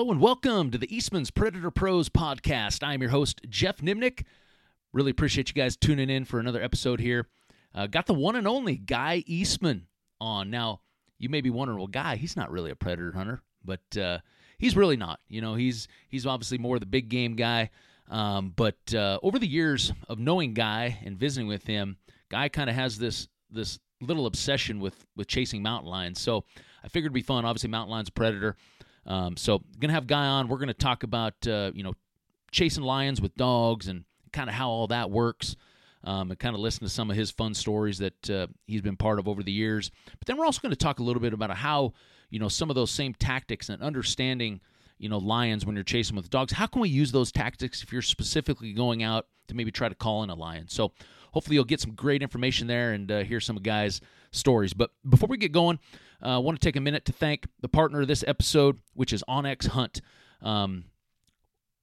Hello and welcome to the Eastman's Predator Pros podcast. I'm your host, Geoff Nemnich. Really appreciate you guys tuning in for another episode here. Uh, got the one and only Guy Eastman on. Now, you may be wondering, well, Guy, he's not really a predator hunter, but uh, he's really not. You know, he's he's obviously more the big game guy. Um, but uh, over the years of knowing Guy and visiting with him, Guy kind of has this this little obsession with with chasing mountain lions. So I figured it'd be fun. Obviously, mountain lions predator. Um, so gonna have Guy on. We're gonna talk about uh, you know chasing lions with dogs and kind of how all that works. Um, and kind of listen to some of his fun stories that uh, he's been part of over the years. But then we're also going to talk a little bit about how you know some of those same tactics and understanding you know lions when you're chasing with dogs. How can we use those tactics if you're specifically going out to maybe try to call in a lion? So hopefully you'll get some great information there and uh, hear some guys' stories. But before we get going, uh, I want to take a minute to thank the partner of this episode, which is onX Hunt. Um,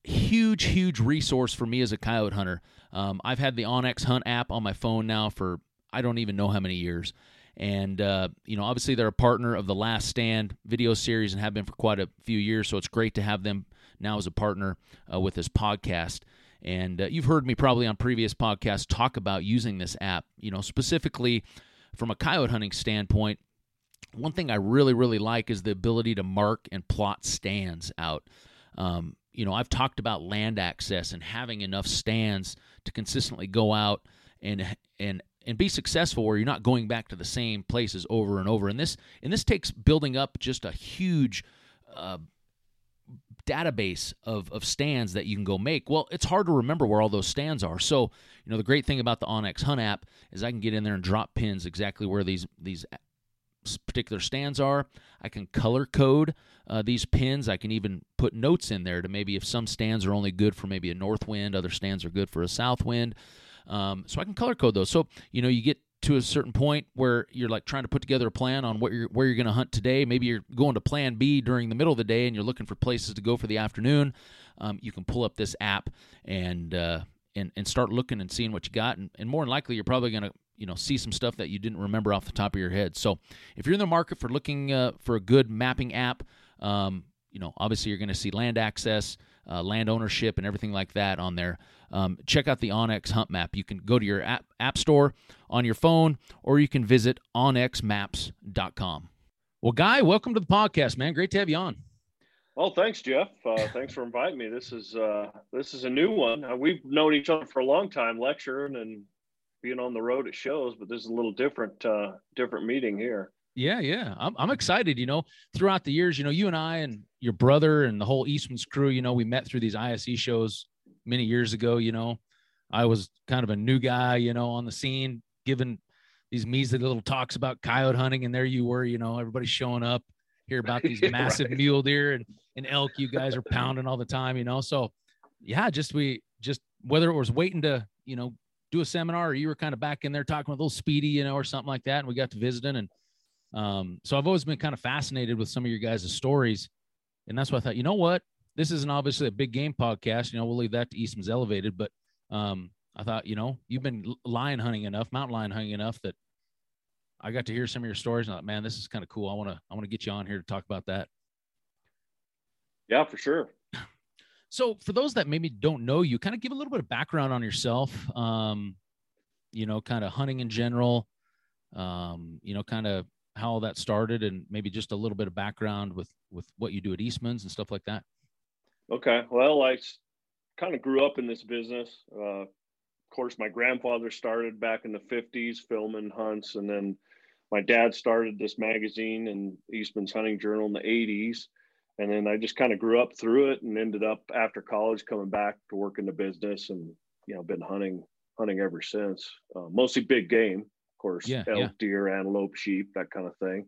huge, huge resource for me as a coyote hunter. Um, I've had the onX Hunt app on my phone now for I don't even know how many years. And, uh, you know, obviously they're a partner of the Last Stand video series and have been for quite a few years. So it's great to have them now as a partner uh, with this podcast. And uh, you've heard me probably on previous podcasts talk about using this app, you know, specifically from a coyote hunting standpoint. One thing I really, really like is the ability to mark and plot stands out. Um, you know, I've talked about land access and having enough stands to consistently go out and and and be successful where you're not going back to the same places over and over. And this and this takes building up just a huge uh, database of, of stands that you can go make. Well, it's hard to remember where all those stands are. So, you know, the great thing about the onX Hunt app is I can get in there and drop pins exactly where these these particular stands are. I can color code uh, these pins. I can even put notes in there to maybe if some stands are only good for maybe a north wind, other stands are good for a south wind. Um, so I can color code those. So you know you get to a certain point where you're like trying to put together a plan on what you're where you're going to hunt today. Maybe you're going to Plan B during the middle of the day and you're looking for places to go for the afternoon. Um, you can pull up this app and uh, and and start looking and seeing what you got. And, and more than likely, you're probably going to you know see some stuff that you didn't remember off the top of your head. So if you're in the market for looking uh, for a good mapping app, um, you know obviously you're going to see land access, uh, land ownership, and everything like that on there. Um, check out the onX Hunt Map. You can go to your app, app store on your phone, or you can visit onxmaps.com. Well, Guy, welcome to the podcast, man. Great to have you on. Well, thanks, Geoff. Uh, thanks for inviting me. This is uh, this is a new one. Uh, we've known each other for a long time, lecturing and being on the road at shows, but this is a little different, uh, different meeting here. Yeah, yeah, I'm I'm excited. You know, throughout the years, you know, you and I and your brother and the whole Eastman's crew, you know, we met through these ISE shows many years ago. You know, I was kind of a new guy, you know, on the scene, giving these measly little talks about coyote hunting, and there you were, you know, everybody showing up, hear about these massive right. mule deer and, and elk you guys are pounding all the time, you know. So yeah, just we just whether it was waiting to, you know, do a seminar or you were kind of back in there talking with a little speedy, you know, or something like that, and we got to visiting and um, so I've always been kind of fascinated with some of your guys' stories. And that's why I thought, you know what? This isn't obviously a big game podcast. You know, we'll leave that to Eastman's Elevated. But um, I thought, you know, you've been lion hunting enough, mountain lion hunting enough that I got to hear some of your stories. And I thought, man, this is kind of cool. I want to, I want to get you on here to talk about that. Yeah, for sure. So for those that maybe don't know you, kind of give a little bit of background on yourself. Um, you know, kind of hunting in general. Um, you know, kind of how all that started and maybe just a little bit of background with with what you do at Eastman's and stuff like that. Okay. Well, I kind of grew up in this business. Uh, of course, my grandfather started back in the 50s filming hunts, and then my dad started this magazine and Eastman's Hunting Journal in the 80s. And then I just kind of grew up through it and ended up after college coming back to work in the business and, you know, been hunting hunting ever since. Uh, mostly big game of course, yeah, elk, yeah. deer, antelope, sheep, that kind of thing.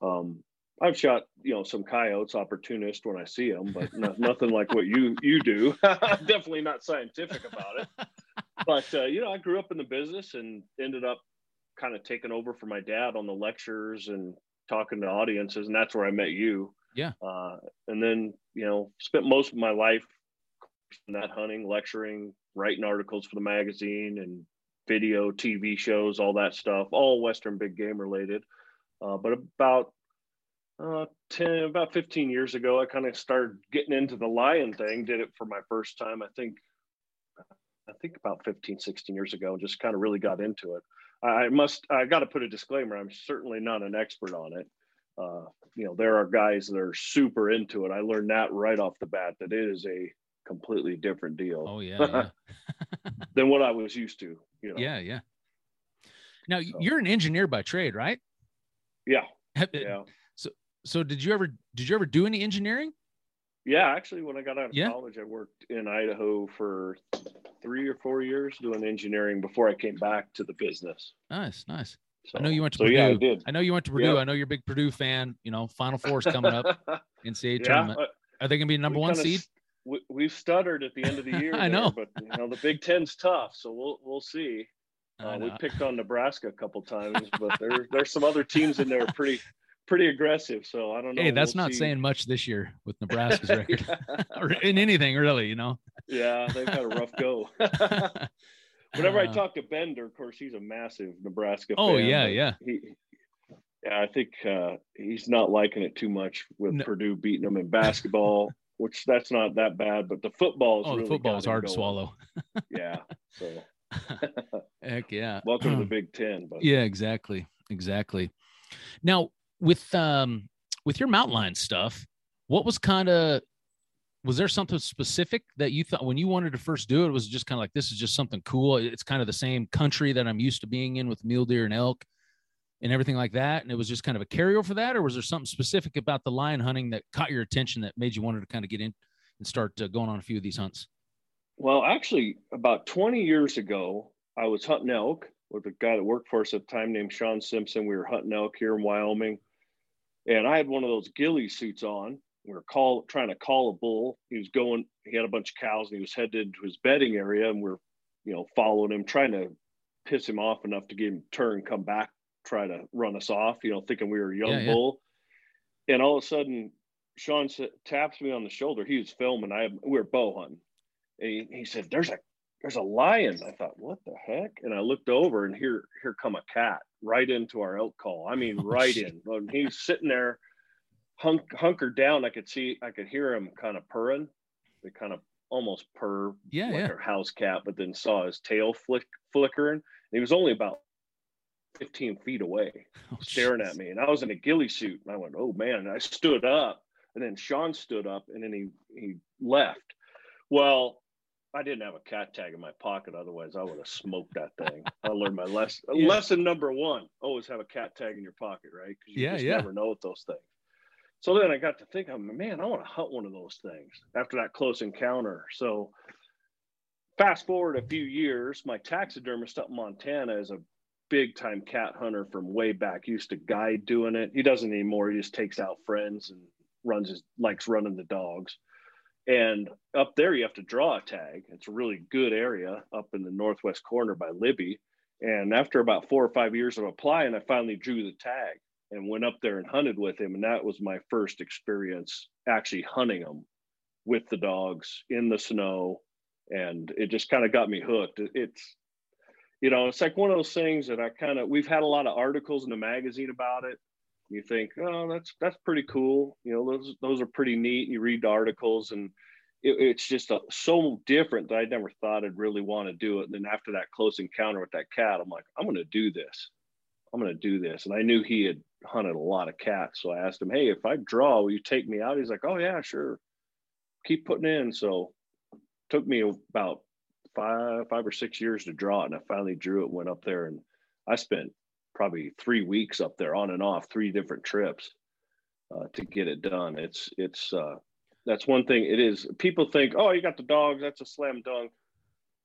Um, I've shot, you know, some coyotes, opportunist when I see them, but not, nothing like what you you do. Definitely not scientific about it. But uh, you know, I grew up in the business and ended up kind of taking over for my dad on the lectures and talking to audiences, and that's where I met you. Yeah. Uh, and then you know, spent most of my life in that hunting, lecturing, writing articles for the magazine, and video, TV shows, all that stuff, all Western big game related. Uh, but about uh, 10, about 15 years ago, I kind of started getting into the lion thing. Did it for my first time, I think, I think about 15, 16 years ago, and just kind of really got into it. I must, I got to put a disclaimer. I'm certainly not an expert on it. Uh, you know, there are guys that are super into it. I learned that right off the bat that it is a completely different deal. Oh yeah, yeah. than what I was used to. You know? Yeah, yeah. Now so. you're an engineer by trade, right? Yeah. Uh, yeah. So so did you ever did you ever do any engineering? Yeah, actually, when I got out of yeah. college, I worked in Idaho for three or four years doing engineering before I came back to the business. Nice, nice. So, I know you went to so Purdue. Yeah, I did. I know you went to Purdue. Yeah. I know you're a big Purdue fan. You know, Final Four's coming up, NCAA tournament. Uh, Are they going to be number one seed? We, have stuttered at the end of the year. I know, but you know the Big Ten's tough, so we'll we'll see. Uh, we picked on Nebraska a couple times, but there there's some other teams in there pretty pretty aggressive. So I don't know. Hey, that's we'll not see. saying much this year with Nebraska's record, or in anything really. You know. Yeah, they've had a rough go. Whenever uh, I talk to Bender, of course, he's a massive Nebraska. Oh fan, yeah, yeah. He, yeah, I think uh, he's not liking it too much with no. Purdue beating them in basketball which that's not that bad, but the football is oh, really the football is hard to swallow. yeah. So heck yeah. Welcome to the Big Ten. But yeah, exactly. Exactly. Now with um with your mountain lion stuff, what was kind of was there something specific that you thought when you wanted to first do it, it was just kind of like this is just something cool. It's kind of the same country that I'm used to being in with mule deer and elk and everything like that? And it was just kind of a carryover for that, or was there something specific about the lion hunting that caught your attention that made you wanted to kind of get in and start uh, going on a few of these hunts? Well, actually, about 20 years ago, I was hunting elk with a guy that worked for us at the time named Sean Simpson. We were hunting elk here in Wyoming, and I had one of those ghillie suits on. We were call, trying to call a bull. He was going. He had a bunch of cows, and he was headed into his bedding area, and we're, you know, following him, trying to piss him off enough to get him turn, come back try to run us off, you know, thinking we were a young yeah, yeah. bull. And all of a sudden, Sean taps me on the shoulder. He was filming. I we were bow hunting. And he, he said, "There's a there's a lion." I thought, "What the heck?" And I looked over, and here here come a cat right into our elk call. I mean, oh, right shit. in. When he's sitting there, hunk, hunkered down. I could see, I could hear him kind of purring. They kind of almost purr, yeah, like yeah. a house cat, but then saw his tail flick flickering. And he was only about 15 feet away, oh, staring geez. at me. And I was in a ghillie suit. And I went, oh man. And I stood up. And then Sean stood up and then he he left. Well, I didn't have a cat tag in my pocket. Otherwise, I would have smoked that thing. I learned my lesson. Yeah. Lesson number one: always have a cat tag in your pocket, right? Because you yeah, just yeah. never know with those things. So then I got to think, I'm man, I want to hunt one of those things after that close encounter. So fast forward a few years, my taxidermist up in Montana is a big time cat hunter from way back. He used to guide doing it. He doesn't anymore. He just takes out friends and runs his likes running the dogs. And up there, you have to draw a tag. It's a really good area up in the northwest corner by Libby. And after about four or five years of applying, I finally drew the tag and went up there and hunted with him. And that was my first experience actually hunting them with the dogs in the snow. And it just kind of got me hooked. It's you know, it's like one of those things that I kind of we've had a lot of articles in the magazine about it. You think, oh, that's that's pretty cool. You know, those those are pretty neat. You read the articles, and it, it's just a, so different that I never thought I'd really want to do it. And then after that close encounter with that cat, I'm like, I'm going to do this. I'm going to do this. And I knew he had hunted a lot of cats, so I asked him, hey, if I draw, will you take me out? He's like, oh yeah, sure. Keep putting in. So took me about five five or six years to draw it, and I finally drew it. Went up there, and I spent probably three weeks up there on and off, three different trips uh, to get it done. It's it's uh, that's one thing. It is people think, oh, you got the dogs, that's a slam dunk.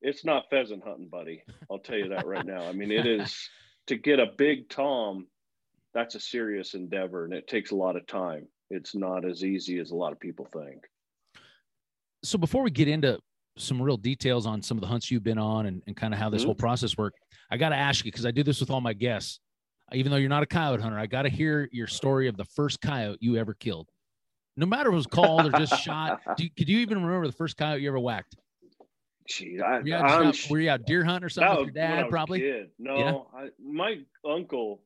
It's not pheasant hunting, buddy. I'll tell you that right now. I mean, it is to get a big tom. That's a serious endeavor, and it takes a lot of time. It's not as easy as a lot of people think. So before we get into some real details on some of the hunts you've been on and, and kind of how this mm-hmm. whole process worked. I got to ask you because I do this with all my guests. Even though you're not a coyote hunter, I got to hear your story of the first coyote you ever killed. No matter if it was called or just shot. Do you, could you even remember the first coyote you ever whacked? Gee, I, were, you out, were you out deer hunting or something with your dad? Probably. No, yeah. I, my uncle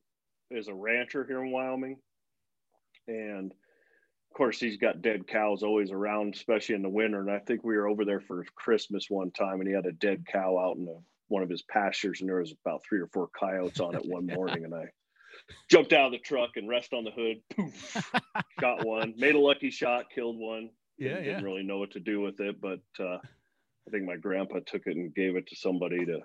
is a rancher here in Wyoming, and of course he's got dead cows always around, especially in the winter. And I think we were over there for Christmas one time, and he had a dead cow out in the, one of his pastures, and there was about three or four coyotes on it one morning, and I jumped out of the truck and rest on the hood, poof, shot one, made a lucky shot, killed one. Yeah, didn't, yeah. didn't really know what to do with it, but uh, I think my grandpa took it and gave it to somebody to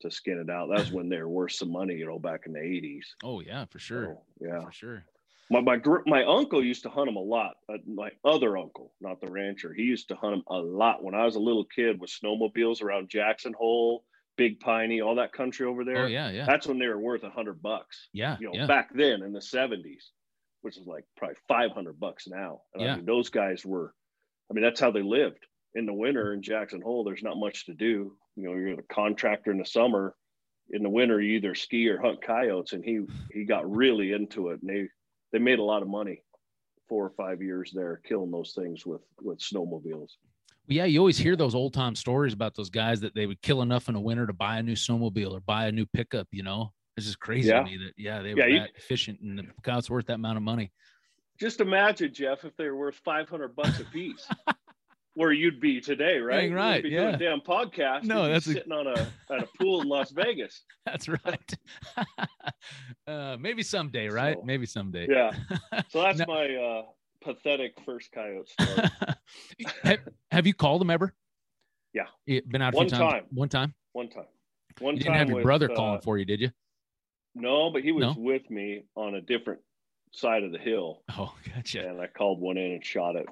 to skin it out. That was when they were worth some money, you know, back in the eighties. Oh yeah, for sure. So, yeah. For sure. My my gr- my uncle used to hunt them a lot. Uh, my other uncle, not the rancher, he used to hunt them a lot when I was a little kid with snowmobiles around Jackson Hole, Big Piney, all that country over there. Oh yeah, yeah. That's when they were worth a hundred bucks. Yeah. You know, yeah. back then in the seventies, which is like probably five hundred bucks now. And Yeah. I mean, those guys were. I mean, that's how they lived in the winter in Jackson Hole. There's not much to do. You know, you're a contractor in the summer. In the winter, you either ski or hunt coyotes, and he he got really into it, and they they made a lot of money. Four or five years there, killing those things with with snowmobiles. Yeah, you always hear those old time stories about those guys that they would kill enough in a winter to buy a new snowmobile or buy a new pickup. You know, it's just crazy Yeah. to me that yeah they were Yeah, you- that efficient and the coyotes worth that amount of money. Just imagine, Geoff, if they were worth five hundred bucks a piece. Where you'd be today, right? Dang right, yeah. damn podcast. No, that's a- sitting on a at a pool in Las Vegas. That's right. uh, maybe someday, right? So, maybe someday. Yeah. So that's my uh, pathetic first coyote story. have, have you called them ever? Yeah. You been out One time. One time. One time. One You time didn't have your with, brother uh, calling for you, did you? No, but he was No? with me on a different side of the hill, Oh, gotcha. and I called one in and shot it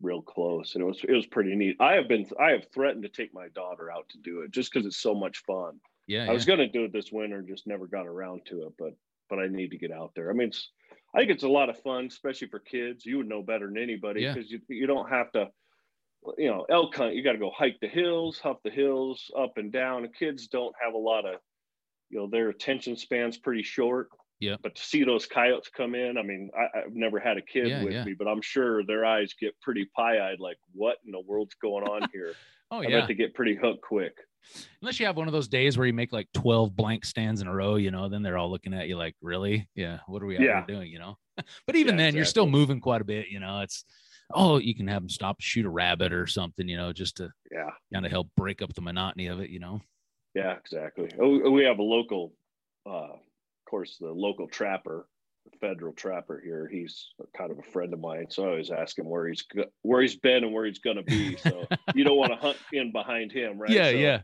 real close, and it was it was pretty neat. I have been I have threatened to take my daughter out to do it just because it's so much fun. Yeah. I was going to do it this winter, just never got around to it, but but I need to get out there. I mean, it's I think it's a lot of fun, especially for kids. You would know better than anybody Yeah. because you you don't have to, you know, elk hunt. You got to go hike the hills, huff the hills, up and down. Kids don't have a lot of, you know, their attention span's pretty short. Yeah. But to see those coyotes come in, I mean, I, I've never had a kid Yeah, with yeah. me, but I'm sure their eyes get pretty pie-eyed, like, what in the world's going on here? Oh, I yeah. bet they get pretty hooked quick. Unless you have one of those days where you make like 12 blank stands in a row, you know, then they're all looking at you like, really? Yeah. What are we Yeah. doing? You know? but even Yeah, then, you're still moving quite a bit. You know, it's, oh, you can have them stop, shoot a rabbit or something, you know, just to Yeah. kind of help break up the monotony of it, you know? Yeah, exactly. Oh, we have a local, uh, course, the local trapper, the federal trapper here. He's kind of a friend of mine, so I always ask him where he's go- where he's been and where he's going to be. So you don't want to hunt in behind him, right? Yeah. So yeah.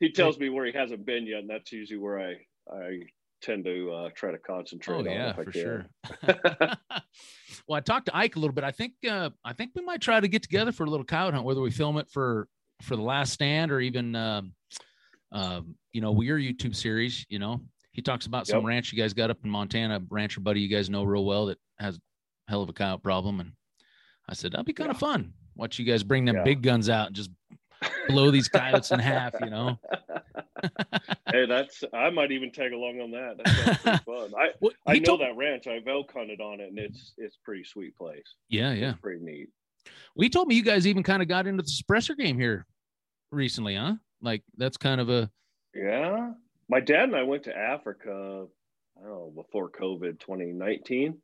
He tells me where he hasn't been yet, and that's usually where I I tend to uh, try to concentrate. Oh on yeah, if I for sure. well, I talked to Ike a little bit. I think uh, I think we might try to get together for a little coyote hunt, whether we film it for for the last stand or even um, um, you know your YouTube series. You know, he talks about some Yep. ranch you guys got up in Montana, rancher buddy you guys know real well that has hell of a coyote problem, and I said that'd be kind of fun. Watch you guys bring them Yeah. big guns out and just blow these coyotes in half. You know. hey, that's I might even tag along on that. That sounds pretty fun. I Well, I know told- that ranch. I've elk hunted on it, and it's it's a pretty sweet place. Yeah, yeah. It's pretty neat. Well, he told me you guys even kind of got into the suppressor game here recently, huh? Like that's kind of a Yeah. My dad and I went to Africa, I don't know, before COVID 2019,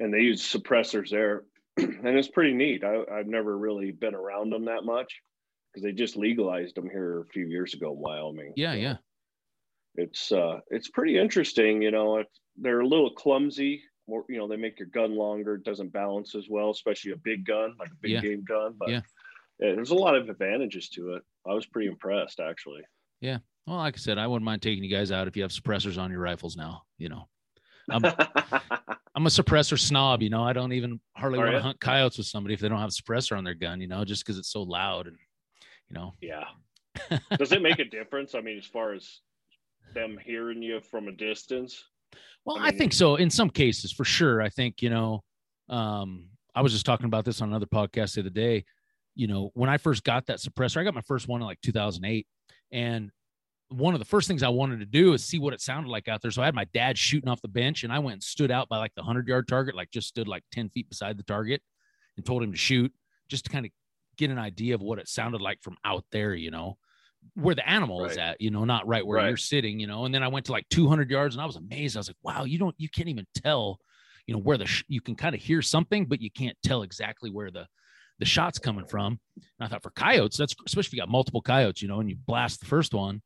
and they used suppressors there. and it's pretty neat. I, I've never really been around them that much because they just legalized them here a few years ago in Wyoming. yeah, yeah. It's uh it's pretty interesting, you know, it's, they're a little clumsy. More, you know, they make your gun longer, it doesn't balance as well, especially a big gun, like a big Yeah. game gun. But Yeah. yeah, there's a lot of advantages to it. I was pretty impressed actually. Well, like I said, I wouldn't mind taking you guys out if you have suppressors on your rifles now. You know, I'm I'm a suppressor snob. You know, I don't even hardly want to hunt coyotes with somebody if they don't have a suppressor on their gun. You know, just because it's so loud and you know. Yeah. Does it make a difference? I mean, as far as them hearing you from a distance? Well, I I, think so in some cases, for sure. I think you know, um, I was just talking about this on another podcast the other day. You know, when I first got that suppressor, I got my first one in like 2008, and one of the first things I wanted to do is see what it sounded like out there. So I had my dad shooting off the bench, and I went and stood out by like the hundred yard target, like just stood like 10 feet beside the target, and told him to shoot, just to kind of get an idea of what it sounded like from out there. You know, where the animal is at, you know, not right where Right. you're sitting, you know. And then I went to like 200 yards and I was amazed. I was like, wow, you don't, you can't even tell, you know, where the sh- you can kind of hear something, but you can't tell exactly where the the shot's coming from. And I thought for coyotes, that's especially if you got multiple coyotes, you know, and you blast the first one,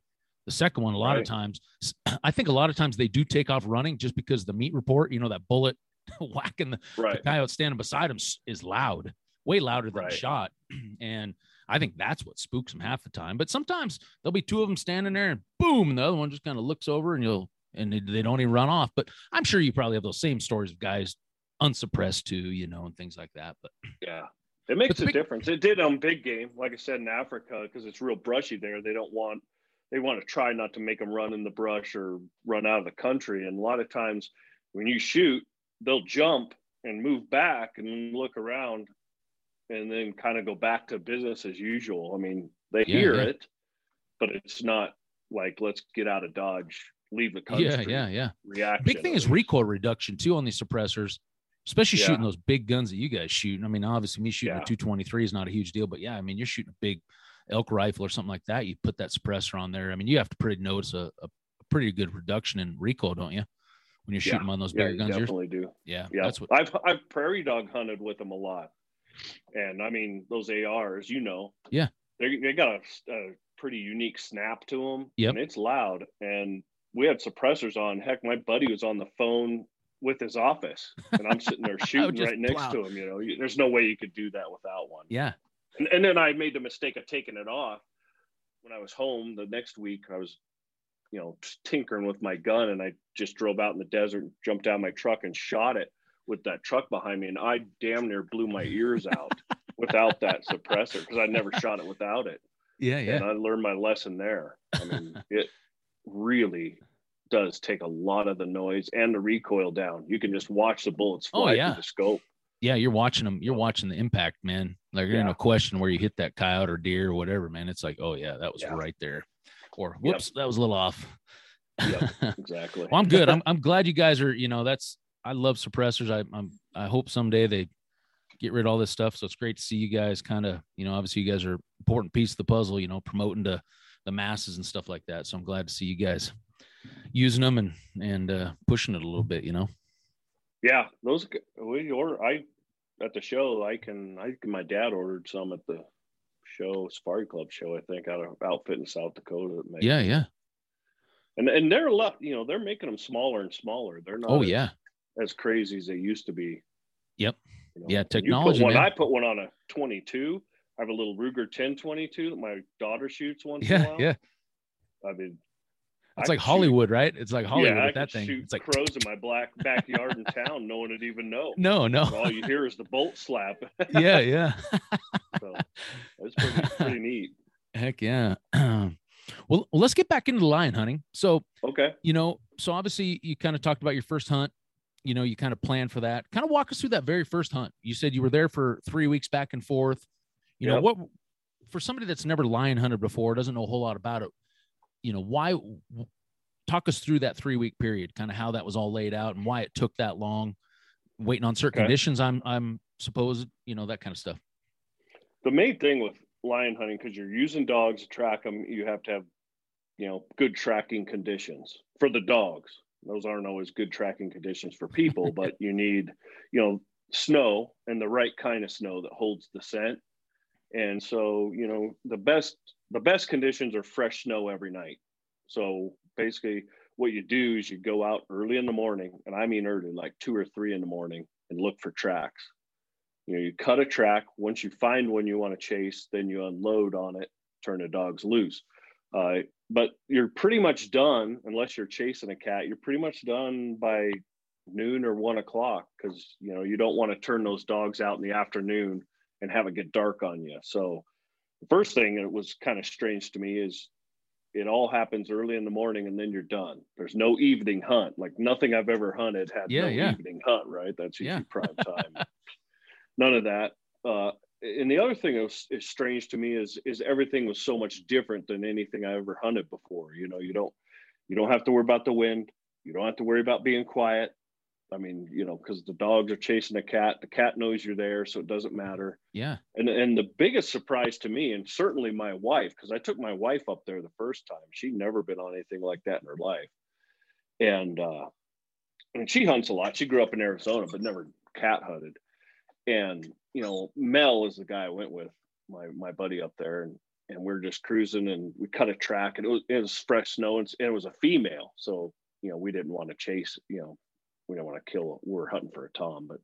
the second one, a lot right. of times, I think a lot of times they do take off running just because the meat report, you know, that bullet whacking the, right. the coyote standing beside him is loud, way louder than right. shot. And I think that's what spooks them half the time. But sometimes there'll be two of them standing there and boom, and the other one just kind of looks over and you'll, and they, they don't even run off. But I'm sure you probably have those same stories of guys unsuppressed too, you know, and things like that. But yeah, it makes a big, difference. It did on big game, like I said in Africa, because it's real brushy there. They don't want they want to try not to make them run in the brush or run out of the country. And a lot of times when you shoot, they'll jump and move back and look around and then kind of go back to business as usual. I mean, they yeah, hear yeah. it, but it's not like let's get out of Dodge, leave the country. Yeah, yeah, yeah. Reaction. Big thing is recoil reduction too on these suppressors, especially yeah. shooting those big guns that you guys shoot. I mean, obviously me shooting a 223 is not a huge deal, but yeah, I mean, you're shooting a big elk rifle or something like that, you put that suppressor on there. I mean, you have to pretty notice a, a pretty good reduction in recoil, don't you? When you're shooting yeah. on those bigger yeah, guns, definitely do. Yeah, yeah. That's what I've I've prairie dog hunted with them a lot, and I mean those ARs, you know. Yeah. They they got a, a pretty unique snap to them. Yeah. And it's loud, and we had suppressors on. Heck, my buddy was on the phone with his office, and I'm sitting there shooting right next to him. You know, there's no way you could do that without one. Yeah, and, and then I made the mistake of taking it off when I was home the next week. I was, you know, tinkering with my gun and I just drove out in the desert, and jumped out my truck and shot it with that truck behind me. And I damn near blew my ears out without that suppressor because I never shot it without it. Yeah, yeah. And I learned my lesson there. I mean, it really does take a lot of the noise and the recoil down. You can just watch the bullets oh, fly oh, yeah. through the scope yeah, you're watching them. You're watching the impact, man. Like there's yeah. no question where you hit that coyote or deer or whatever, man. It's like, oh yeah, that was yeah. right there. Or whoops, yep. that was a little off. Yeah, exactly. well, I'm good. I'm I'm glad you guys are. You know, that's I love suppressors. I I'm I hope someday they get rid of all this stuff. So it's great to see you guys kind of. You know, obviously you guys are important piece of the puzzle. You know, promoting to the masses and stuff like that. So I'm glad to see you guys using them and and uh, pushing it a little bit. You know. Yeah, those we order. I at the show. I can. I my dad ordered some at the show, Safari Club show. I think out of outfit in South Dakota. Yeah, yeah. And and they're a lot. You know, they're making them smaller and smaller. They're not. Oh as, yeah. As crazy as they used to be. Yep. You know, yeah, technology. When I put one on a 22, I have a little Ruger 1022 that my daughter shoots once yeah, in a while. Yeah. I mean, it's like Hollywood, shoot, right? It's like Hollywood yeah, with that thing. Shoot it's like crows in my black backyard in town. No one would even know. No, no. all you hear is the bolt slap. yeah, yeah. so it's pretty, pretty neat. Heck yeah. well, let's get back into the lion hunting. So, okay, you know, so obviously you kind of talked about your first hunt. You know, you kind of planned for that. Kind of walk us through that very first hunt. You said you were there for three weeks back and forth. You yep. know what? For somebody that's never lion hunted before, doesn't know a whole lot about it you know, why talk us through that three week period, kind of how that was all laid out and why it took that long, waiting on certain okay. conditions. I'm, I'm supposed, you know, that kind of stuff. The main thing with lion hunting, because you're using dogs to track them, you have to have, you know, good tracking conditions for the dogs. Those aren't always good tracking conditions for people, but you need, you know, snow and the right kind of snow that holds the scent. And so, you know, the best the best conditions are fresh snow every night. So basically, what you do is you go out early in the morning, and I mean early, like two or three in the morning, and look for tracks. You know, you cut a track. Once you find one you want to chase, then you unload on it, turn the dogs loose. Uh, but you're pretty much done, unless you're chasing a cat. You're pretty much done by noon or one o'clock because you know you don't want to turn those dogs out in the afternoon and have it get dark on you. So first thing that was kind of strange to me is it all happens early in the morning and then you're done. There's no evening hunt. Like nothing I've ever hunted had yeah, no yeah. evening hunt, right? That's usually yeah. prime time. None of that. Uh, and the other thing that was, is strange to me is is everything was so much different than anything I ever hunted before. You know, you don't you don't have to worry about the wind. You don't have to worry about being quiet. I mean, you know, because the dogs are chasing a cat. The cat knows you're there, so it doesn't matter. Yeah. And and the biggest surprise to me, and certainly my wife, because I took my wife up there the first time. She'd never been on anything like that in her life. And uh, mean, she hunts a lot. She grew up in Arizona, but never cat hunted. And you know, Mel is the guy I went with, my my buddy up there, and and we're just cruising, and we cut a track, and it was, it was fresh snow, and it was a female, so you know, we didn't want to chase, you know, we don't want to kill. We we're hunting for a tom, but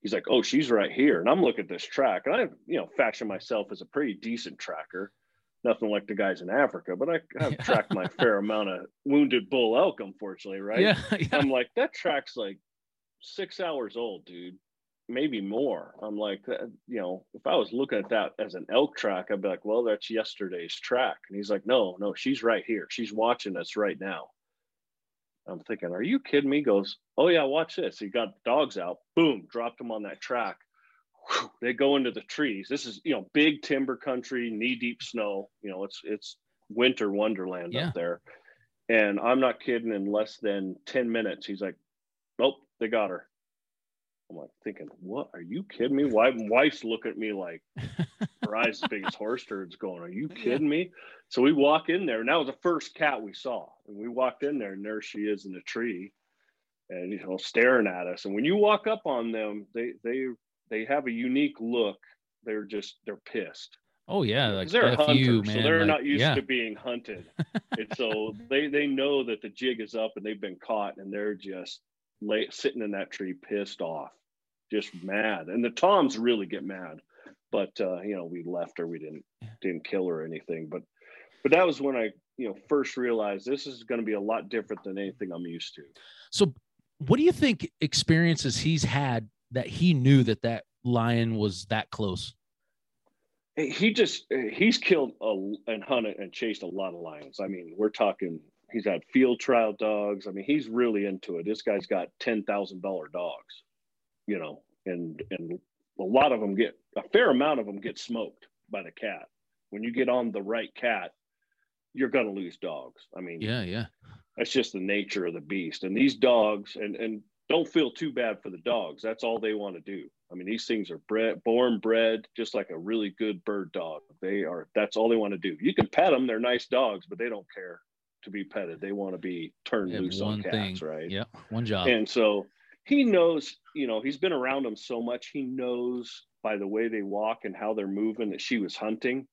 he's like, "Oh, she's right here," and I'm looking at this track, and I, you know, fashion myself as a pretty decent tracker nothing like the guys in Africa, but I have tracked my fair amount of wounded bull elk, unfortunately, right? Yeah, yeah. I'm like, that track's like six hours old, dude, maybe more. I'm like, you know, if I was looking at that as an elk track, I'd be like, well, that's yesterday's track. And he's like, no, no, she's right here. She's watching us right now. I'm thinking, are you kidding me? He goes, oh yeah, watch this. He got dogs out, boom, dropped them on that track they go into the trees. This is, you know, big timber country, knee deep snow. You know, it's it's winter wonderland yeah. up there. And I'm not kidding. In less than ten minutes, he's like, "Nope, they got her." I'm like thinking, "What? Are you kidding me?" Why? Wife's looking at me like her eyes as big as horse turds, going, "Are you kidding me?" So we walk in there, and that was the first cat we saw. And we walked in there, and there she is in the tree, and you know, staring at us. And when you walk up on them, they they they have a unique look. They're just they're pissed. Oh yeah, like they're hunters, you, so they're like, not used yeah. to being hunted, and so they they know that the jig is up and they've been caught, and they're just lay, sitting in that tree, pissed off, just mad. And the toms really get mad, but uh, you know we left her, we didn't didn't kill her or anything, but but that was when I you know first realized this is going to be a lot different than anything I'm used to. So, what do you think experiences he's had that he knew that that lion was that close? He just he's killed a, and hunted and chased a lot of lions. I mean, we're talking. He's had field trial dogs. I mean, he's really into it. This guy's got ten thousand dollar dogs, you know, and and a lot of them get a fair amount of them get smoked by the cat. When you get on the right cat, you're going to lose dogs. I mean, yeah, yeah, that's just the nature of the beast. And these dogs, and and don't feel too bad for the dogs. That's all they want to do. I mean, these things are bred, born bred, just like a really good bird dog. They are. That's all they want to do. You can pet them; they're nice dogs, but they don't care to be petted. They want to be turned loose on cats, thing. right? Yeah, one job. And so he knows. You know, he's been around them so much. He knows by the way they walk and how they're moving that she was hunting.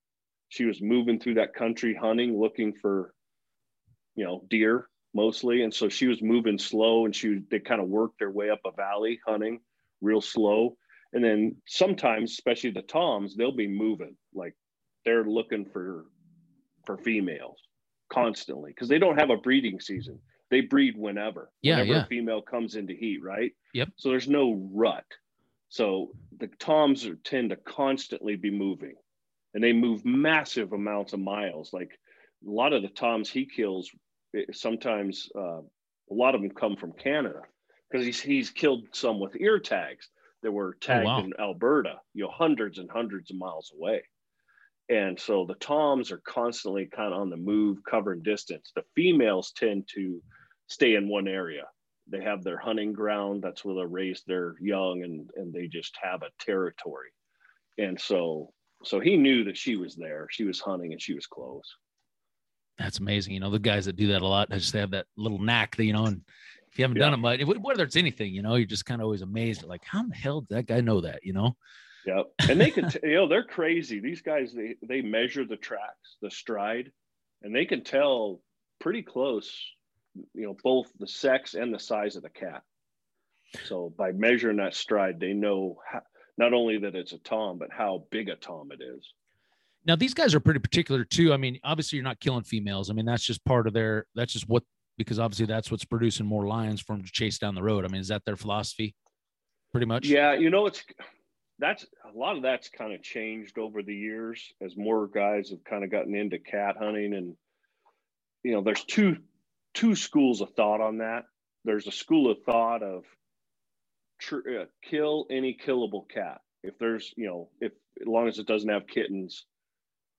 She was moving through that country hunting, looking for, you know, deer mostly. And so she was moving slow and she they kind of worked their way up a valley hunting real slow. And then sometimes, especially the toms, they'll be moving like they're looking for for females constantly because they don't have a breeding season. They breed whenever. Yeah, whenever yeah. a female comes into heat, right? Yep. So there's no rut. So the toms are, tend to constantly be moving, and they move massive amounts of miles. Like a lot of the toms he kills sometimes uh, a lot of them come from Canada because he's he's killed some with ear tags that were tagged oh, wow. in Alberta, you know, hundreds and hundreds of miles away. And so the toms are constantly kind of on the move, covering distance. The females tend to stay in one area. They have their hunting ground. That's where they raise their young, and and they just have a territory. And so so he knew that she was there. She was hunting, and she was close. That's amazing. You know, the guys that do that a lot, just have that little knack that, you know, and if you haven't yeah. done it much, whether it's anything, you know, you're just kind of always amazed like, how the hell did that guy know that, you know? Yep. And they can, t- you know, they're crazy. These guys, they, they measure the tracks, the stride, and they can tell pretty close, you know, both the sex and the size of the cat. So by measuring that stride, they know how, not only that it's a tom, but how big a tom it is. Now these guys are pretty particular too. I mean, obviously you're not killing females. I mean, that's just part of their. That's just what because obviously that's what's producing more lions for them to chase down the road. I mean, is that their philosophy? Pretty much. Yeah, you know, it's that's a lot of that's kind of changed over the years as more guys have kind of gotten into cat hunting and you know there's two two schools of thought on that there's a school of thought of tr- uh, kill any killable cat if there's you know if as long as it doesn't have kittens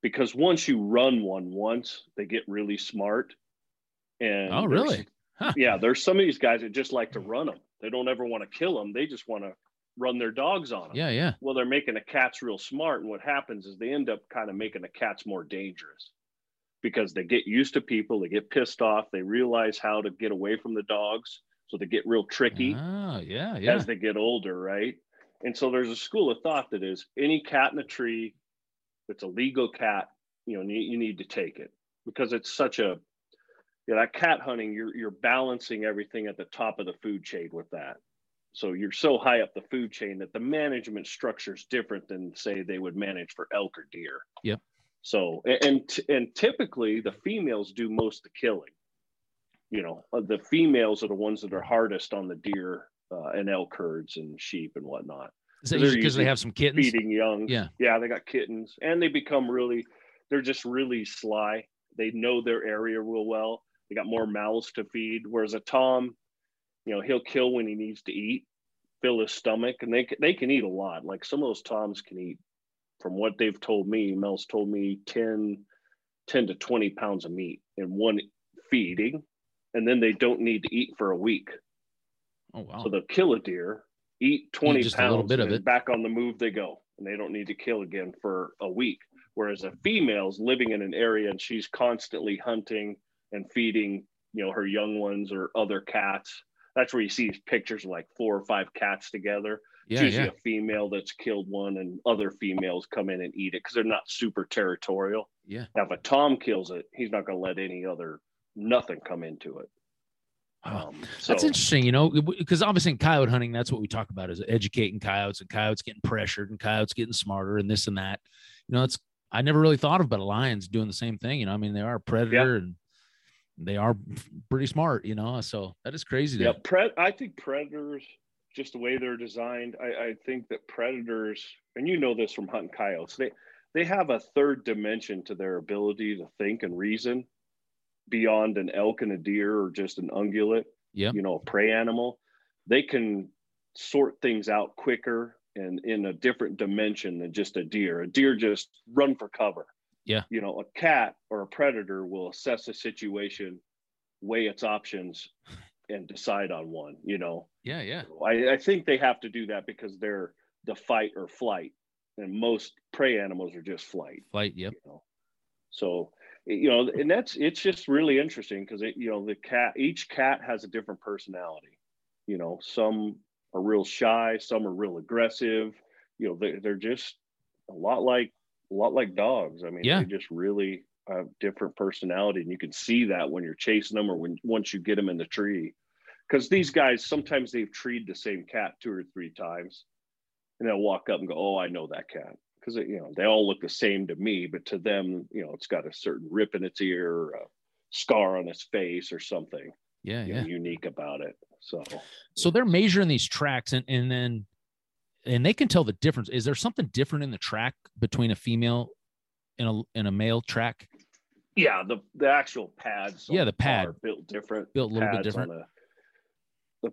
because once you run one once, they get really smart. And oh, really? Huh. Yeah, there's some of these guys that just like to run them. They don't ever want to kill them. They just want to run their dogs on them. Yeah, yeah. Well, they're making the cats real smart, and what happens is they end up kind of making the cats more dangerous because they get used to people. They get pissed off. They realize how to get away from the dogs, so they get real tricky Oh, yeah, yeah. as they get older, right? And so there's a school of thought that is any cat in a tree that's a legal cat, you know, you, you need to take it because it's such a you know, that cat hunting, you're you're balancing everything at the top of the food chain with that. So you're so high up the food chain that the management structure is different than say they would manage for elk or deer. Yep. So and and, typically the females do most of the killing. You know, uh, the females are the ones that are hardest on the deer uh, and elk herds and sheep and whatnot Is that because they have some kittens? feeding young. Yeah. Yeah, they got kittens and they become really, they're just really sly. They know their area real well. They got more mouths to feed. Whereas a Tom, you know, he'll kill when he needs to eat, fill his stomach, and they, they can eat a lot. Like some of those Toms can eat, from what they've told me, Mel's told me 10, 10 to 20 pounds of meat in one feeding. And then they don't need to eat for a week. Oh, wow. So they'll kill a deer, eat 20 just a pounds, little bit of and it. back on the move they go. And they don't need to kill again for a week. Whereas a female's living in an area and she's constantly hunting and feeding, you know, her young ones or other cats. That's where you see pictures of like four or five cats together. Yeah, usually yeah. a female that's killed one and other females come in and eat it because they're not super territorial. Yeah. Now, if a Tom kills it, he's not going to let any other nothing come into it. Wow. Um, That's so- interesting, you know, because obviously in coyote hunting, that's what we talk about is educating coyotes and coyotes getting pressured and coyotes getting smarter and this and that. You know, it's I never really thought of about lions doing the same thing. You know, I mean, they are a predator and they are pretty smart. You know, so that is crazy. to- Yeah, pre- I think predators, just the way they're designed, I, I think that predators, and you know this from hunting coyotes, they they have a third dimension to their ability to think and reason beyond an elk and a deer or just an ungulate. Yep. You know, a prey animal. They can sort things out quicker and in a different dimension than just a deer. A deer just run for cover. Yeah. You know, a cat or a predator will assess a situation, weigh its options, and decide on one. You know, Yeah, yeah. I, I think they have to do that because they're the fight or flight, and most prey animals are just flight. Flight. Yep. You know, so you know, and that's it's just really interesting because it you know the cat each cat has a different personality. You know, some are real shy, some are real aggressive. You know, they, they're just a lot like a lot like dogs. I mean, Yeah. they just really have different personality, and you can see that when you're chasing them or when once you get them in the tree. Because these guys sometimes they've treed the same cat two or three times, and they'll walk up and go, "Oh, I know that cat." Because you know they all look the same to me, but to them, you know, it's got a certain rip in its ear, or a scar on its face, or something Yeah, yeah. know, unique about it. So So they're measuring these tracks and, and then and they can tell the difference. Is there something different in the track between a female and a and a male track? Yeah, the the actual pads. Yeah, the pad. are built different. Built a little bit different. A, the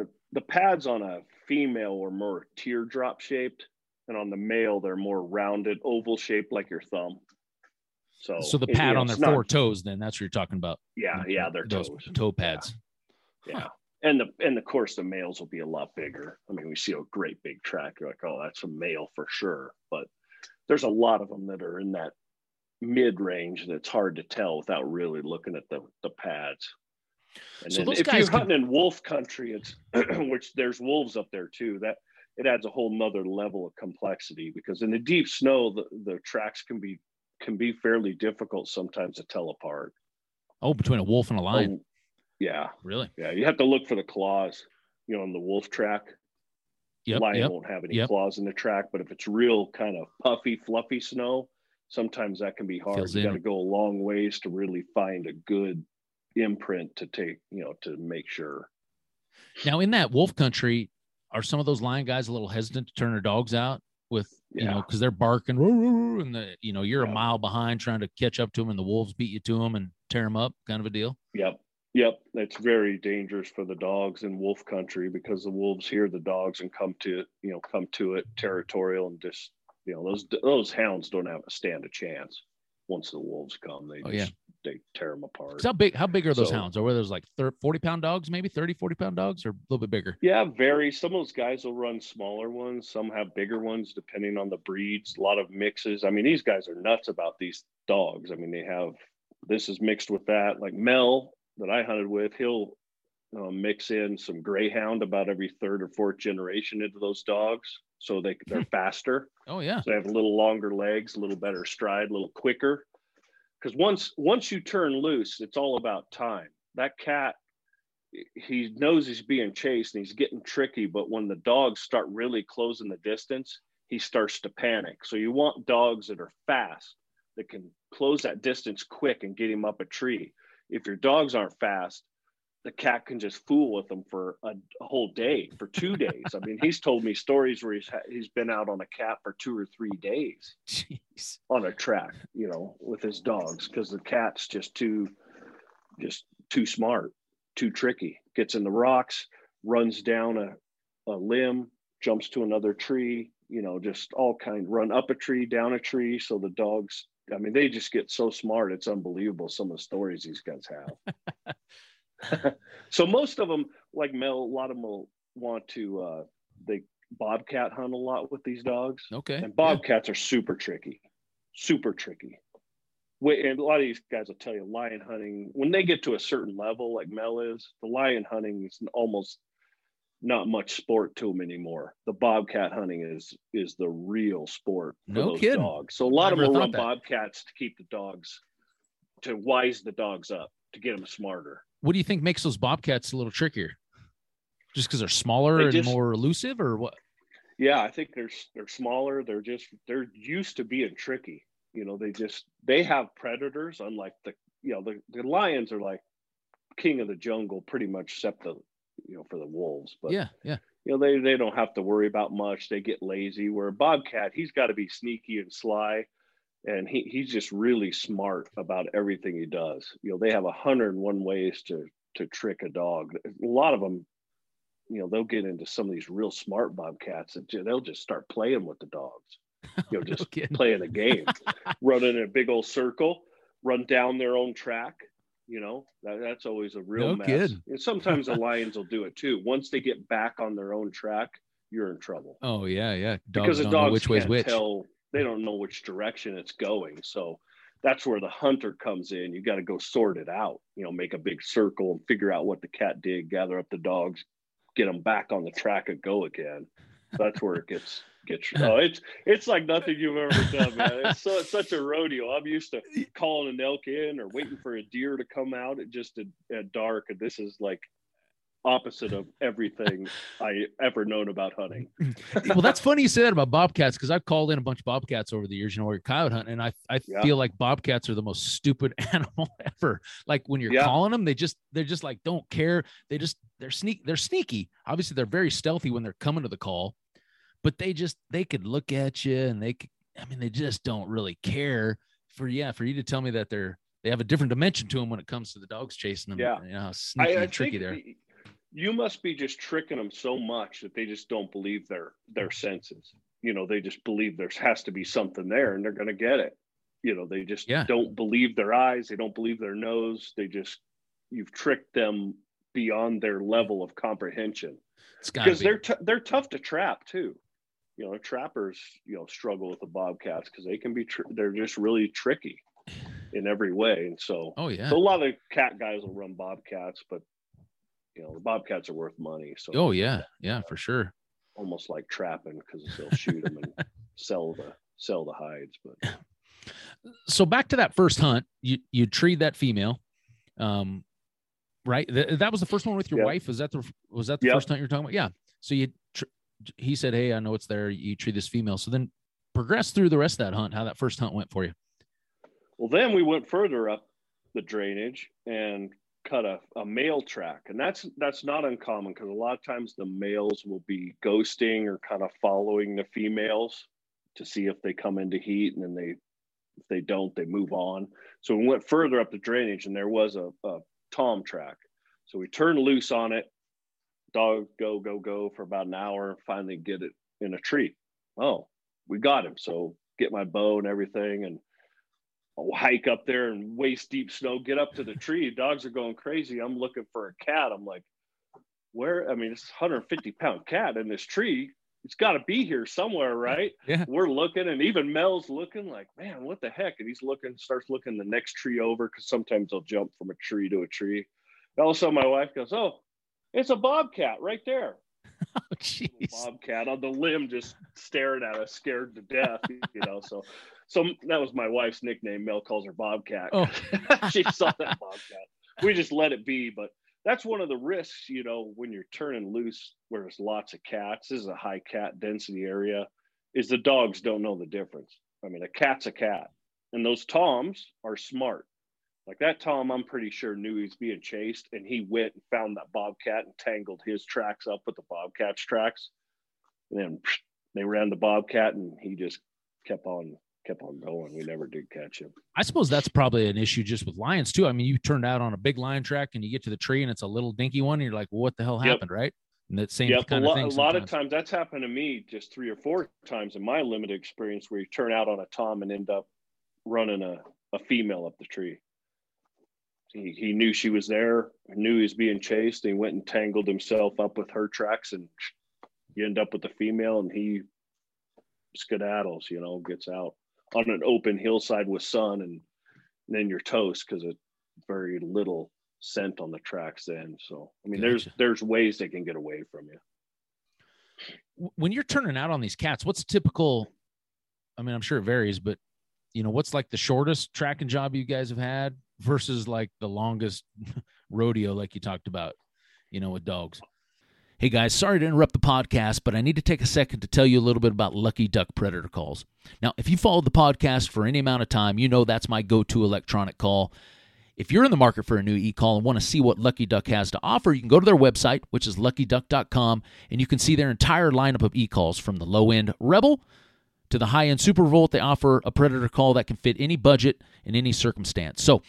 uh, the pads on a female are more teardrop shaped, and on the male they're more rounded, oval shaped, like your thumb. So So the it- you pad know, on their not- four toes, then that's what you're talking about. Yeah, yeah, they're those toes. toe pads. Yeah. And the and of course the males will be a lot bigger. I mean, we see a great big track. You're like, oh, that's a male for sure. But there's a lot of them that are in that mid range that's hard to tell without really looking at the the pads. And So if you're can- hunting in wolf country, it's which there's wolves up there too. That it adds a whole nother level of complexity because in the deep snow, the, the tracks can be can be fairly difficult sometimes to tell apart. Oh, between a wolf and a oh, lion. Oh, yeah, Really? yeah, you have to look for the claws, you know, on the wolf track. Yep. Lion Yep. won't have any yep. claws in the track, but if it's real kind of puffy, fluffy snow, sometimes that can be hard. Fills you got to go a long ways to really find a good imprint to take, you know, to make sure. Now in that wolf country, are some of those lion guys a little hesitant to turn their dogs out with you know because they're barking and the you know you're a mile behind trying to catch up to them and the wolves beat you to them and tear them up kind of a deal. Yep. Yep. It's very dangerous for the dogs in wolf country because the wolves hear the dogs and come to, you know, come to it territorial and just, you know, those those hounds don't have a stand a chance once the wolves come. They Oh, just they tear them apart. how big how big are those So- hounds? Are those like 30, 40 pound dogs, maybe 30, 40 pound dogs, or a little bit bigger? Yeah, very. Some of those guys will run smaller ones. Some have bigger ones, depending on the breeds. A lot of mixes. I mean, these guys are nuts about these dogs. I mean, they have this is mixed with that. Like Mel that I hunted with, he'll uh, mix in some greyhound about every third or fourth generation into those dogs so they they're faster. Oh yeah. so they have a little longer legs a little better stride a little quicker. Because once once you turn loose it's all about time. That cat he knows he's being chased and he's getting tricky but when the dogs start really closing the distance he starts to panic. So you want dogs that are fast that can close that distance quick and get him up a tree. If your dogs aren't fast the cat can just fool with them for a, a whole day for two days i mean he's told me stories where he's ha- he's been out on a cat for two or three days Jeez. on a track, you know, with his dogs because the cat's just too, just too smart, too tricky. Gets in the rocks, runs down a, a limb, jumps to another tree, you know, just all kind. Run up a tree, down a tree. So the dogs, I mean, they just get so smart. It's unbelievable. Some of the stories these guys have. so most of them, like Mel, a lot of them will want to. uh They bobcat hunt a lot with these dogs. Okay. And bobcats are super tricky, super tricky. And a lot of these guys will tell you lion hunting when they get to a certain level, like Mel is, the lion hunting is almost not much sport to them anymore. The bobcat hunting is is the real sport for No those kidding. dogs. So a lot Never of them run that. bobcats to keep the dogs, to wise the dogs up, to get them smarter. What do you think makes those bobcats a little trickier? Just because they're smaller They and more elusive, or what? Yeah, I think they're they're smaller. They're just they're used to being tricky. You know, they just they have predators, unlike the you know the, the lions are like king of the jungle, pretty much, except the you know for the wolves. But yeah, yeah. you know they they don't have to worry about much. They get lazy. Where a bobcat, he's got to be sneaky and sly, and he he's just really smart about everything he does. You know, they have a hundred and one ways to to trick a dog. A lot of them, you know, they'll get into some of these real smart bobcats and they'll just start playing with the dogs. You know, just kidding. playing a game, running in a big old circle, run down their own track. You know, that, that's always a real No mess. kidding. And sometimes the lions will do it too. Once they get back on their own track, you're in trouble Oh yeah, yeah. Dogs because the dogs which way's which. tell. They don't know which direction it's going. So that's where the hunter comes in. You got to go sort it out. You know, make a big circle and figure out what the cat did. Gather up the dogs, get them back on the track and go again. That's where it gets gets. Oh, it's it's like nothing you've ever done, man. It's so it's such a rodeo. I'm used to calling an elk in or waiting for a deer to come out at just at, at dark, and this is like opposite of everything I ever known about hunting. well, that's funny you say that about bobcats because I've called in a bunch of bobcats over the years, you know, where you're coyote hunting, and I I Yeah. feel like bobcats are the most stupid animal ever. Like when you're Yeah. calling them, they just they're just like don't care. They just they're sneak they're sneaky. Obviously, they're very stealthy when they're coming to the call, but they just they could look at you and they could, I mean they just don't really care. For yeah, for you to tell me that they're they have a different dimension to them when it comes to the dogs chasing them. Yeah. you know, how sneaky I, I and tricky they're. the- you must be just tricking them so much that they just don't believe their their senses. You know, they just believe there has to be something there, and they're going to get it. You know, they just Yeah. don't believe their eyes. They don't believe their nose. They just you've tricked them beyond their level of comprehension It's got to because be. they're t- they're tough to trap too. You know, trappers you know struggle with the bobcats because they can be tr- they're just really tricky in every way, and so Oh yeah. so a lot of cat guys will run bobcats, but you know the bobcats are worth money. So Oh yeah, yeah, for sure. almost like trapping because they'll shoot them and sell the sell the hides. But so back to that first hunt, you you treed that female, um, right? Th- that was the first one with your Yeah. wife. Was that the was that the Yeah. first hunt you're talking about? Yeah. So you, tr- he said, "Hey, I know it's there. You treat this female." So then progress through the rest of that hunt. How that first hunt went for you? well, then we went further up the drainage and cut a, a male track, and that's that's not uncommon because a lot of times the males will be ghosting or kind of following the females to see if they come into heat, and then they if they don't, they move on. So we went further up the drainage, and there was a, a tom track. So we turned loose on it. Dog go go go for about an hour. And finally get it in a tree. Oh, we got him. So get my bow and everything, and I'll hike up there and waist deep snow. Get up to the tree. Dogs are going crazy. I'm looking for a cat. I'm like, where? I mean, it's 150 pound cat in this tree. It's got to be here somewhere, right? Yeah. We're looking, and even Mel's looking like, man, what the heck? And he's looking, starts looking the next tree over because sometimes they'll jump from a tree to a tree. And all of a sudden, my wife goes, "Oh, It's a bobcat right there. Oh, jeez. Bobcat on the limb, just staring at us, scared to death. You know, so so that was my wife's nickname. Mel calls her Bobcat. Oh. she saw that Bobcat. We just let it be, but that's one of the risks, you know, when you're turning loose where there's lots of cats. This is a high cat density area. Is the dogs don't know the difference. I mean, a cat's a cat, and those toms are smart. Like that Tom, I'm pretty sure knew he was being chased, and he went and found that bobcat and tangled his tracks up with the bobcat's tracks. And then they ran the bobcat, and he just kept on kept on going. We never did catch him. I suppose that's probably an issue just with lions too. I mean, you turned out on a big lion track and you get to the tree and it's a little dinky one. And you're like, well, what the hell Yep. happened, right? And that same Yep, kind a, of lot, thing. a lot of times that's happened to me just three or four times in my limited experience where you turn out on a tom and end up running a, a female up the tree. He, he knew she was there, knew he was being chased, and he went and tangled himself up with her tracks, and you end up with the female, and he skedaddles, you know, gets out on an open hillside with sun, and, then you're toast because it's very little scent on the tracks then. So I mean, there's Gotcha. there's ways they can get away from you. When you're turning out on these cats, what's typical? I mean, I'm sure it varies, but you know, what's like the shortest tracking job you guys have had versus like the longest rodeo, like you talked about, you know, with dogs? Hey guys, sorry to interrupt the podcast, but I need to take a second to tell you a little bit about Lucky Duck Predator calls. Now, if you followed the podcast for any amount of time, you know that's my go to electronic call. If you're in the market for a new e-call and want to see what Lucky Duck has to offer, you can go to their website, which is luckyduck.com, and you can see their entire lineup of e-calls from the low-end Rebel to the high-end Super Volt. They offer a Predator call that can fit any budget in any circumstance. So,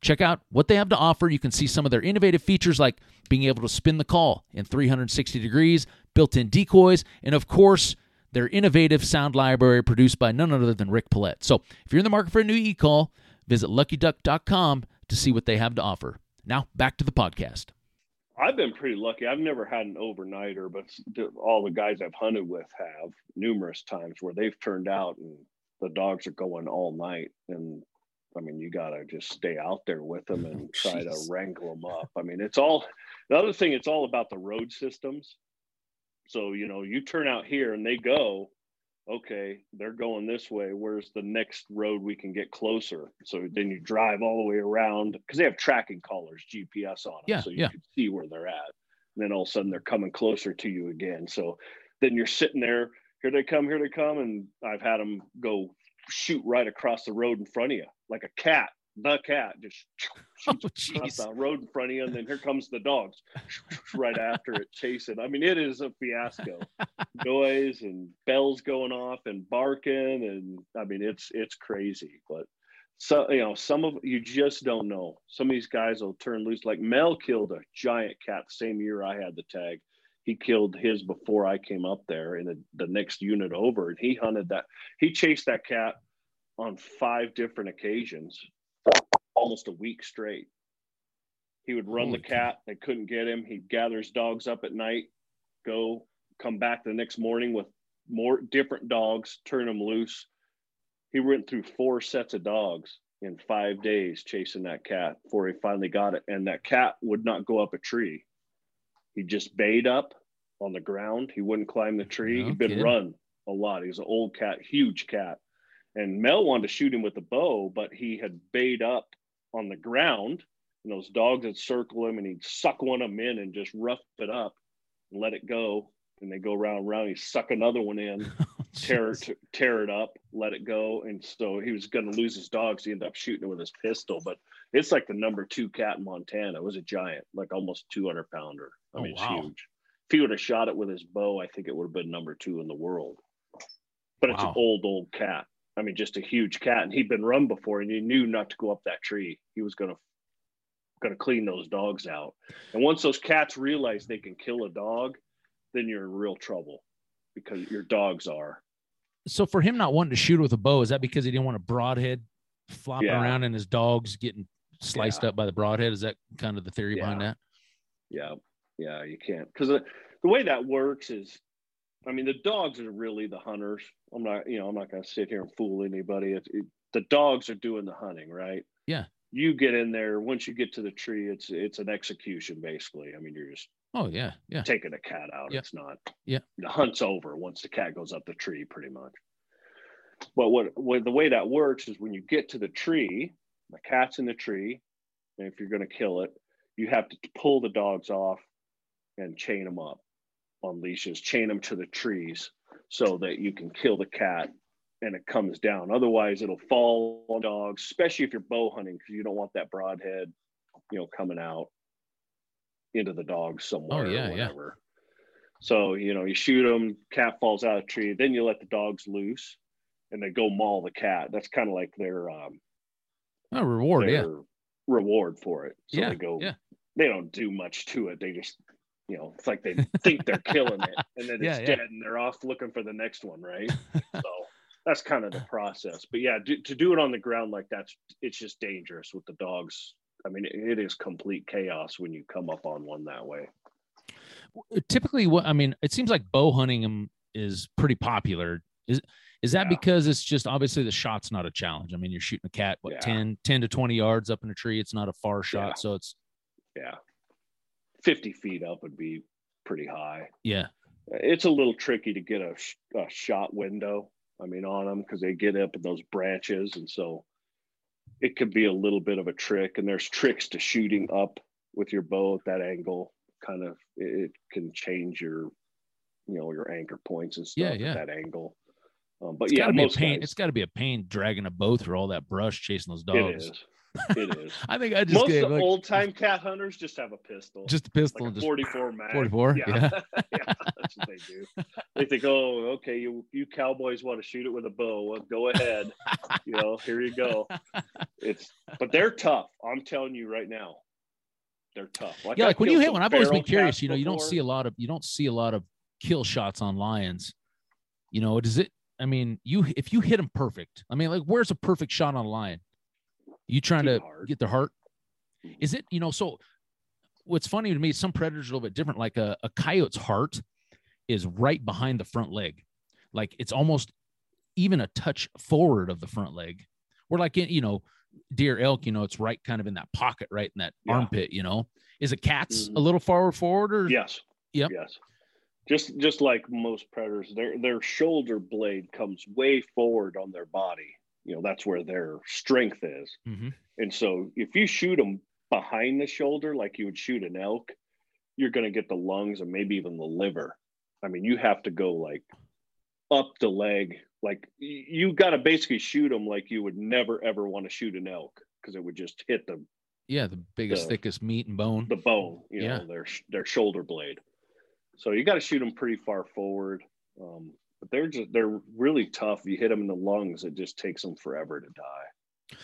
check out what they have to offer. You can see some of their innovative features like being able to spin the call in 360 degrees, built-in decoys, and of course, their innovative sound library produced by none other than Rick Paulette. So, if you're in the market for a new e-call, visit luckyduck.com to see what they have to offer. Now, back to the podcast. I've been pretty lucky. I've never had an overnighter, but all the guys I've hunted with have numerous times where they've turned out and the dogs are going all night. And I mean, you got to just stay out there with them and try to wrangle them up. I mean, it's all the other thing, it's all about the road systems. So, you know, you turn out here and they go, okay, they're going this way. Where's the next road we can get closer? So then you drive all the way around because they have tracking collars, GPS on them. Yeah, so you yeah. can see where they're at. And then all of a sudden they're coming closer to you again. So then you're sitting there, here they come, here they come. And I've had them go shoot right across the road in front of you like a cat. The cat just Oh, shoots across the road in front of you, and then here comes the dogs right after it chasing. I mean, it is a fiasco. Noise and bells going off and barking, and I mean, it's it's crazy. But so you know, some of you just don't know. Some of these guys will turn loose. Like Mel killed a giant cat the same year I had the tag. He killed his before I came up there in the, the next unit over, and he hunted that. He chased that cat on five different occasions, almost a week straight. He would run Holy the cat. They couldn't get him. He'd gather his dogs up at night, go, come back the next morning with more different dogs, turn them loose. He went through four sets of dogs in five days chasing that cat before he finally got it. And that cat would not go up a tree. He just bayed up on the ground. He wouldn't climb the tree. No He'd been kidding. run a lot. He was an old cat, huge cat. And Mel wanted to shoot him with a bow, but he had bayed up on the ground. And those dogs would circle him and he'd suck one of them in and just rough it up and let it go. And they go round and round. He'd suck another one in, oh, tear it, tear it up, let it go. And so he was going to lose his dogs. He ended up shooting it with his pistol. But it's like the number two cat in Montana. It was a giant, like almost 200 pounder. I Oh, mean, wow. it's huge. If he would have shot it with his bow, I think it would have been number two in the world. But it's Wow. an old, old cat. I mean, just a huge cat. And he'd been run before and he knew not to go up that tree. He was going to going to clean those dogs out. And once those cats realize they can kill a dog, then you're in real trouble because your dogs are. So for him not wanting to shoot with a bow, is that because he didn't want a broadhead flopping Yeah. around and his dogs getting sliced Yeah. up by the broadhead? Is that kind of the theory behind that? Yeah, yeah, you can't because the, the way that works is, I mean, the dogs are really the hunters. I'm not, you know, I'm not going to sit here and fool anybody. It, it, the dogs are doing the hunting, right? Yeah. you get in there. Once you get to the tree, it's it's an execution basically. I mean, you're just Oh yeah, yeah. taking a cat out. Yeah. It's not. Yeah. The hunt's over once the cat goes up the tree, pretty much. But what, what the way that works is when you get to the tree, the cat's in the tree, and if you're going to kill it, you have to pull the dogs off and chain them up on leashes, chain them to the trees so that you can kill the cat and it comes down. Otherwise, it'll fall on dogs, especially if you're bow hunting, because you don't want that broadhead, you know, coming out into the dog somewhere oh, yeah, or yeah. So, you know, you shoot them, cat falls out of the tree, then you let the dogs loose and they go maul the cat. That's kind of like their um Oh, reward, yeah. reward for it. So Yeah, they go yeah. they don't do much to it. They just you know, it's like they think they're killing it and then Yeah, it's yeah. dead and they're off looking for the next one, right? so that's kind of the process. But yeah, do, to do it on the ground like that's it's just dangerous with the dogs. I mean, it, it is complete chaos when you come up on one that way. Typically, what I mean, it seems like bow hunting is pretty popular. Is is that Yeah. because it's just obviously the shot's not a challenge? I mean, you're shooting a cat what Yeah. 10, 10 to 20 yards up in a tree. It's not a far shot, Yeah. so it's Yeah, fifty feet up would be pretty high. yeah. It's a little tricky to get a, sh- a shot window. I mean, on them because they get up in those branches, and so it could be a little bit of a trick. And there's tricks to shooting up with your bow at that angle. Kind of, it, it can change your, you know, your anchor points and stuff Yeah, yeah. at that angle. Um, but It's yeah, gotta be a pain. guys, It's got to be a pain dragging a bow through all that brush chasing those dogs. is. It is. I think I just most gave like, old time cat hunters just have a pistol. just a pistol like a just 44 mag. 44, yeah. yeah, that's what they do. They think, oh, okay, you you cowboys want to shoot it with a bow? Well, go ahead. you know, here you go. It's but they're tough. I'm telling you right now, they're tough. yeah, I like when you hit one, I've always been curious. You know, you don't see a lot of you don't see a lot of kill shots on lions. You know, does it? I mean, you if you hit them perfect. I mean, like where's a perfect shot on a lion? You trying Too to hard. get their heart? Mhm. Is it? You know, so what's funny to me, some predators are a little bit different. Like a, a coyote's heart is right behind the front leg, like it's almost even a touch forward of the front leg. We're like in, you know, deer elk, you know, it's right kind of in that pocket, right in that Yeah. armpit, you know. Is a cat's Mhm. a little forward forward or Yes. Yep. Yes. Just just like most predators, their their shoulder blade comes way forward on their body. You know, that's where their strength is. Mhm. And so if you shoot them behind the shoulder like you would shoot an elk, you're going to get the lungs and maybe even the liver. I mean, you have to go like up the leg. Like you got to basically shoot them like you would never ever want to shoot an elk because it would just hit them yeah, the biggest, The- thickest meat and bone. the bone, you Yeah. know, their their shoulder blade. So you got to shoot them pretty far forward. Um, but they're just they're really tough. You hit them in the lungs, it just takes them forever to die.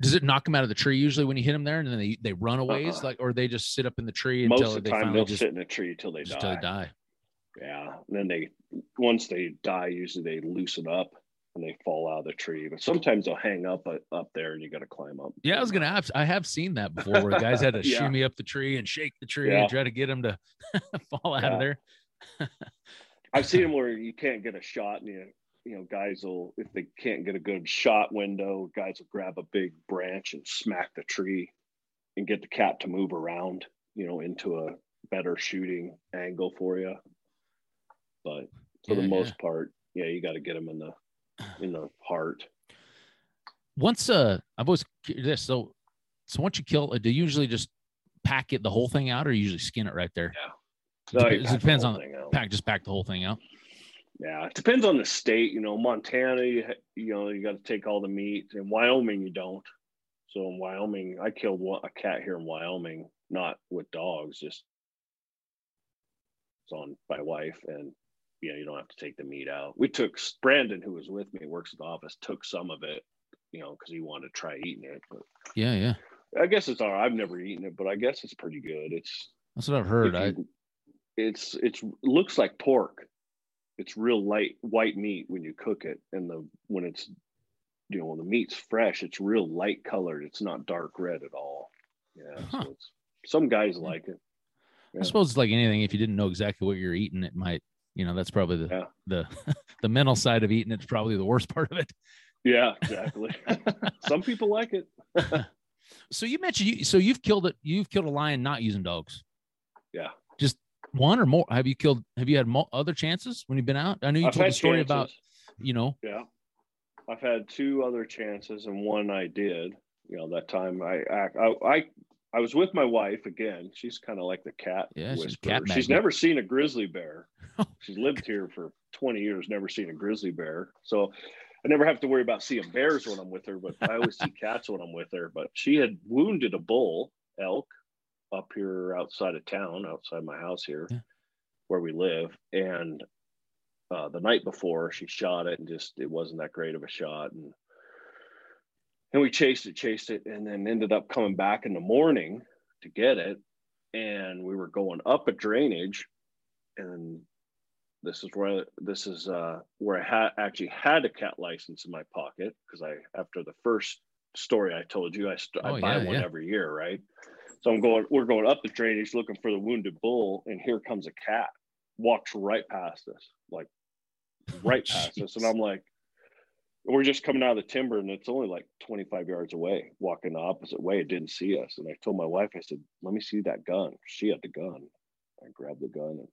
Does it knock them out of the tree usually when you hit them there, and then they they run away? Uh-uh. like, or they just sit up in the tree Most until of the they time, they'll just, sit in a tree till they die. till they die. Yeah. And then they once they die, usually they loosen up and they fall out of the tree. But sometimes they'll hang up uh, up there, and you got to climb up. Yeah, I was gonna have. I have seen that before, where guys had to Yeah. shimmy up the tree and shake the tree Yeah. and try to get them to fall out Yeah. of there. I've seen them where you can't get a shot, and you you know guys will if they can't get a good shot window, guys will grab a big branch and smack the tree, and get the cat to move around, you know, into a better shooting angle for you. But for Yeah, the most yeah. part, yeah, you got to get them in the in the heart. Once, uh, I've always this. So, so once you kill, uh, do you usually just pack it the whole thing out, or you usually skin it right there? No, You it the depends whole on out. pack. Just pack the whole thing out. Yeah, it depends on the state. You know, Montana, you, you know, you got to take all the meat. In Wyoming, you don't. So in Wyoming, I killed one, a cat here in Wyoming, not with dogs, just it's on my wife, and you know, you don't have to take the meat out. We took Brandon, who was with me, works at the office, took some of it, you know, because he wanted to try eating it. But Yeah, yeah. I guess it's all right. I've never eaten it, but I guess it's pretty good. It's That's what I've heard. you- it's it's looks like pork. It's real light white meat when you cook it, and the when it's you know when the meat's fresh, it's real light colored. It's not dark red at all. Yeah, Huh. so it's some guys hmm. like it. I suppose it's like anything. If you didn't know exactly what you're eating, it might, you know, that's probably the Yeah. the the mental side of eating. It's probably the worst part of it. Yeah, exactly. some people like it. So you mentioned you so you've killed it. You've killed a lion not using dogs. Yeah. One or more. Have you killed? Have you had mo- other chances when you've been out? I know you I've told the story chances. about you know. Yeah. I've had two other chances and one I did. You know, that time I I I, I was with my wife again. She's kind of like the cat. Yeah, she's a whisperer. cat She's never seen a grizzly bear. Oh, She's lived here for 20 years, never seen a grizzly bear. So I never have to worry about seeing bears when I'm with her, but I always see cats when I'm with her. But she had wounded a bull elk up here outside of town, outside my house here Yeah. where we live. And uh, the night before she shot it and just it wasn't that great of a shot. And and we chased it, chased it, and then ended up coming back in the morning to get it. And we were going up a drainage, and this is where this is uh, where I had actually had a cat license in my pocket because I after the first story I told you I, st- Oh, I buy yeah, one yeah. every year, right? So I'm going, we're going up the drainage looking for the wounded bull, and here comes a cat, walks right past us, like right past us, and. I'm like, we're just coming out of the timber, and it's only like 25 yards away, walking the opposite way. It didn't see us, and I told my wife, I said, "Let me see that gun." She had the gun. I grabbed the gun and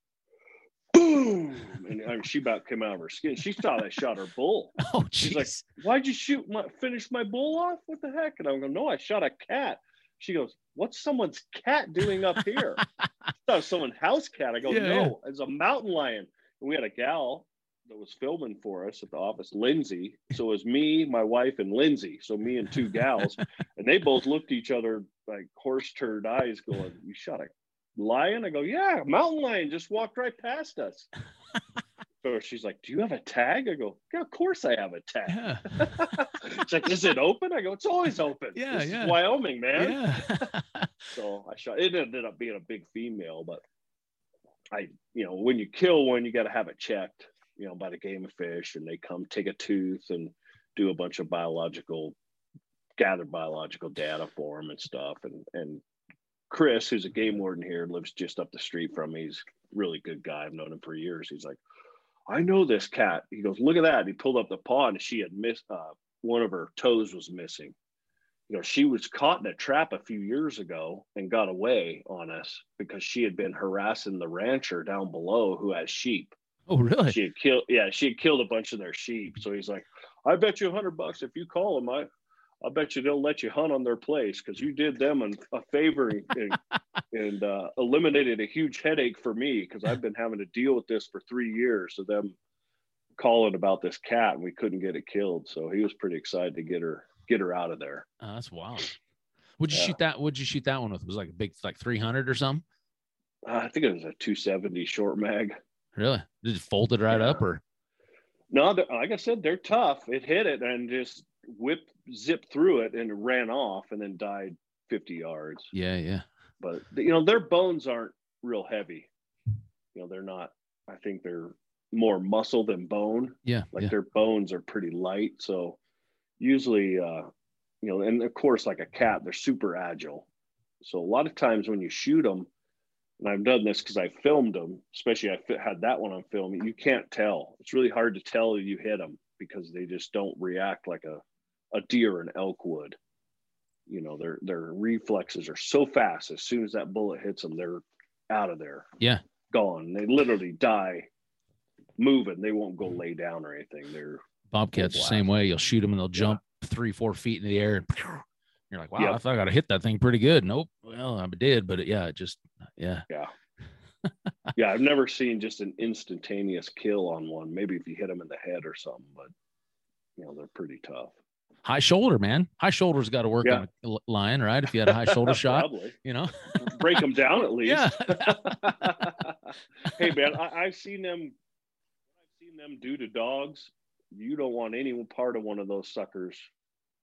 boom, and I mean, she about came out of her skin. She thought I shot her bull. Oh, She's like, why'd you shoot my finish my bull off? What the heck? And I'm going, no, I shot a cat. She goes, what's someone's cat doing up here? I thought it was someone's house cat. I go, Yeah, no, yeah. it's a mountain lion. And we had a gal that was filming for us at the office, Lindsay. So it was me, my wife, and Lindsay. So me and two gals, and they both looked at each other like horse turd eyes, going, "You shot a lion?" I go, "Yeah, mountain lion just walked right past us." so she's like, "Do you have a tag?" I go, "Yeah, of course I have a tag." yeah. She's like, "Is it open?" I go, "It's always open. Yeah, this yeah. Wyoming, man." yeah. So I shot. It ended up being a big female, but I, you know, when you kill one, you got to have it checked, you know, by the game of fish, and they come take a tooth and do a bunch of biological, gather biological data for them and stuff. And and Chris, who's a game warden here, lives just up the street from me. He's a really good guy. I've known him for years. He's like, I know this cat. He goes, look at that. He pulled up the paw and she had missed uh, one of her toes was missing you know, she was caught in a trap a few years ago and got away on us because she had been harassing the rancher down below who has sheep. Oh, really? She had killed, yeah, she had killed a bunch of their sheep. So he's like, I bet you a hundred bucks if you call him, I, I bet you they'll let you hunt on their place because you did them an, a favor and, and uh, eliminated a huge headache for me because I've been having to deal with this for three years of them calling about this cat and we couldn't get it killed. So he was pretty excited to get her get her out of there. Oh, that's wild. Would you Yeah. shoot that? Would you shoot that one with? It was like a big, like three hundred or something? Uh, I think it was a 270 short mag. Really? Did it fold it right Yeah. up or? No, like I said, they're tough. It hit it and just whipped, zipped through it and ran off and then died 50 yards. Yeah, yeah. But you know, their bones aren't real heavy. You know, they're not. I think they're more muscle than bone. Yeah. Like yeah. their bones are pretty light. So usually, uh, you know, and of course, like a cat, they're super agile. So a lot of times when you shoot them, and I've done this because I filmed them, especially I had that one on film. You can't tell. It's really hard to tell if you hit them because they just don't react like a, a deer or an elk would. You know, their their reflexes are so fast. As soon as that bullet hits them, they're out of there. Yeah. gone. They literally die moving. They won't go lay down or anything. They're Bobcats the same way. You'll shoot them and they'll jump three, four feet in the air, and you're like, wow, Yep. I thought I got to hit that thing pretty good. Nope. Well, I did, but it, yeah, it just, yeah. Yeah. yeah, I've never seen just an instantaneous kill on one. Maybe if you hit them in the head or something, but you know, they're pretty tough. High shoulder, man. High shoulder's got to work Yeah. on a lion, right? If you had a high shoulder shot, you know? Break them down at least. Yeah. hey man, I, I've seen them I've seen them do to dogs. You don't want any part of one of those suckers,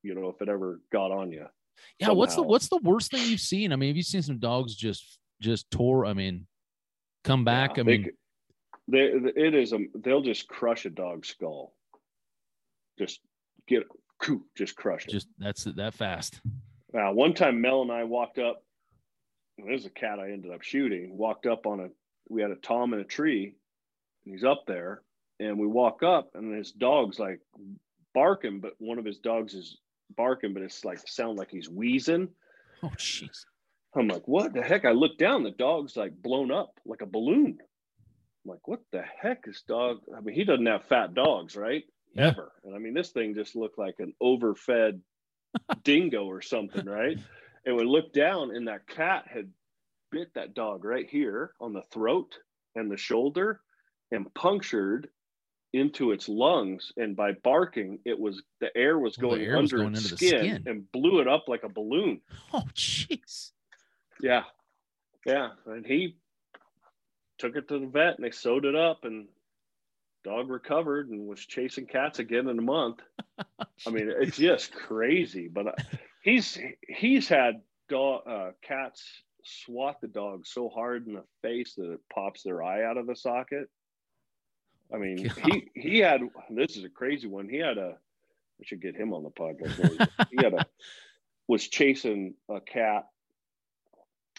you know, if it ever got on you. Yeah. What's the what's the worst thing you've seen? I mean, have you seen some dogs just just tore? I mean, come back. Yeah, I mean, c- they, it is a they'll just crush a dog's skull. Just get just crush it. just that's that fast. Now, one time Mel and I walked up, there's a cat I ended up shooting, walked up on a, we had a Tom in a tree, and he's up there, and we walk up, and his dog's like barking, but one of his dogs is barking, but it's like sound like he's wheezing. Oh, jeez. I'm like, what the heck? I look down, the dog's like blown up like a balloon. I'm like, what the heck is dog? I mean, he doesn't have fat dogs, right? Yeah. Ever. And I mean, this thing just looked like an overfed dingo or something, right? And we looked down, and that cat had bit that dog right here on the throat and the shoulder and punctured into its lungs. And by barking, it was the air was Oh, going air was under going its skin, skin. and blew it up like a balloon. Oh, jeez. Yeah. Yeah. And he took it to the vet and they sewed it up and dog recovered and was chasing cats again in a month. I mean, it's just crazy, but uh, he's he's had dog uh, cats swat the dog so hard in the face that it pops their eye out of the socket. I mean, he he had this is a crazy one. He had a I should get him on the podcast. he had a was chasing a cat.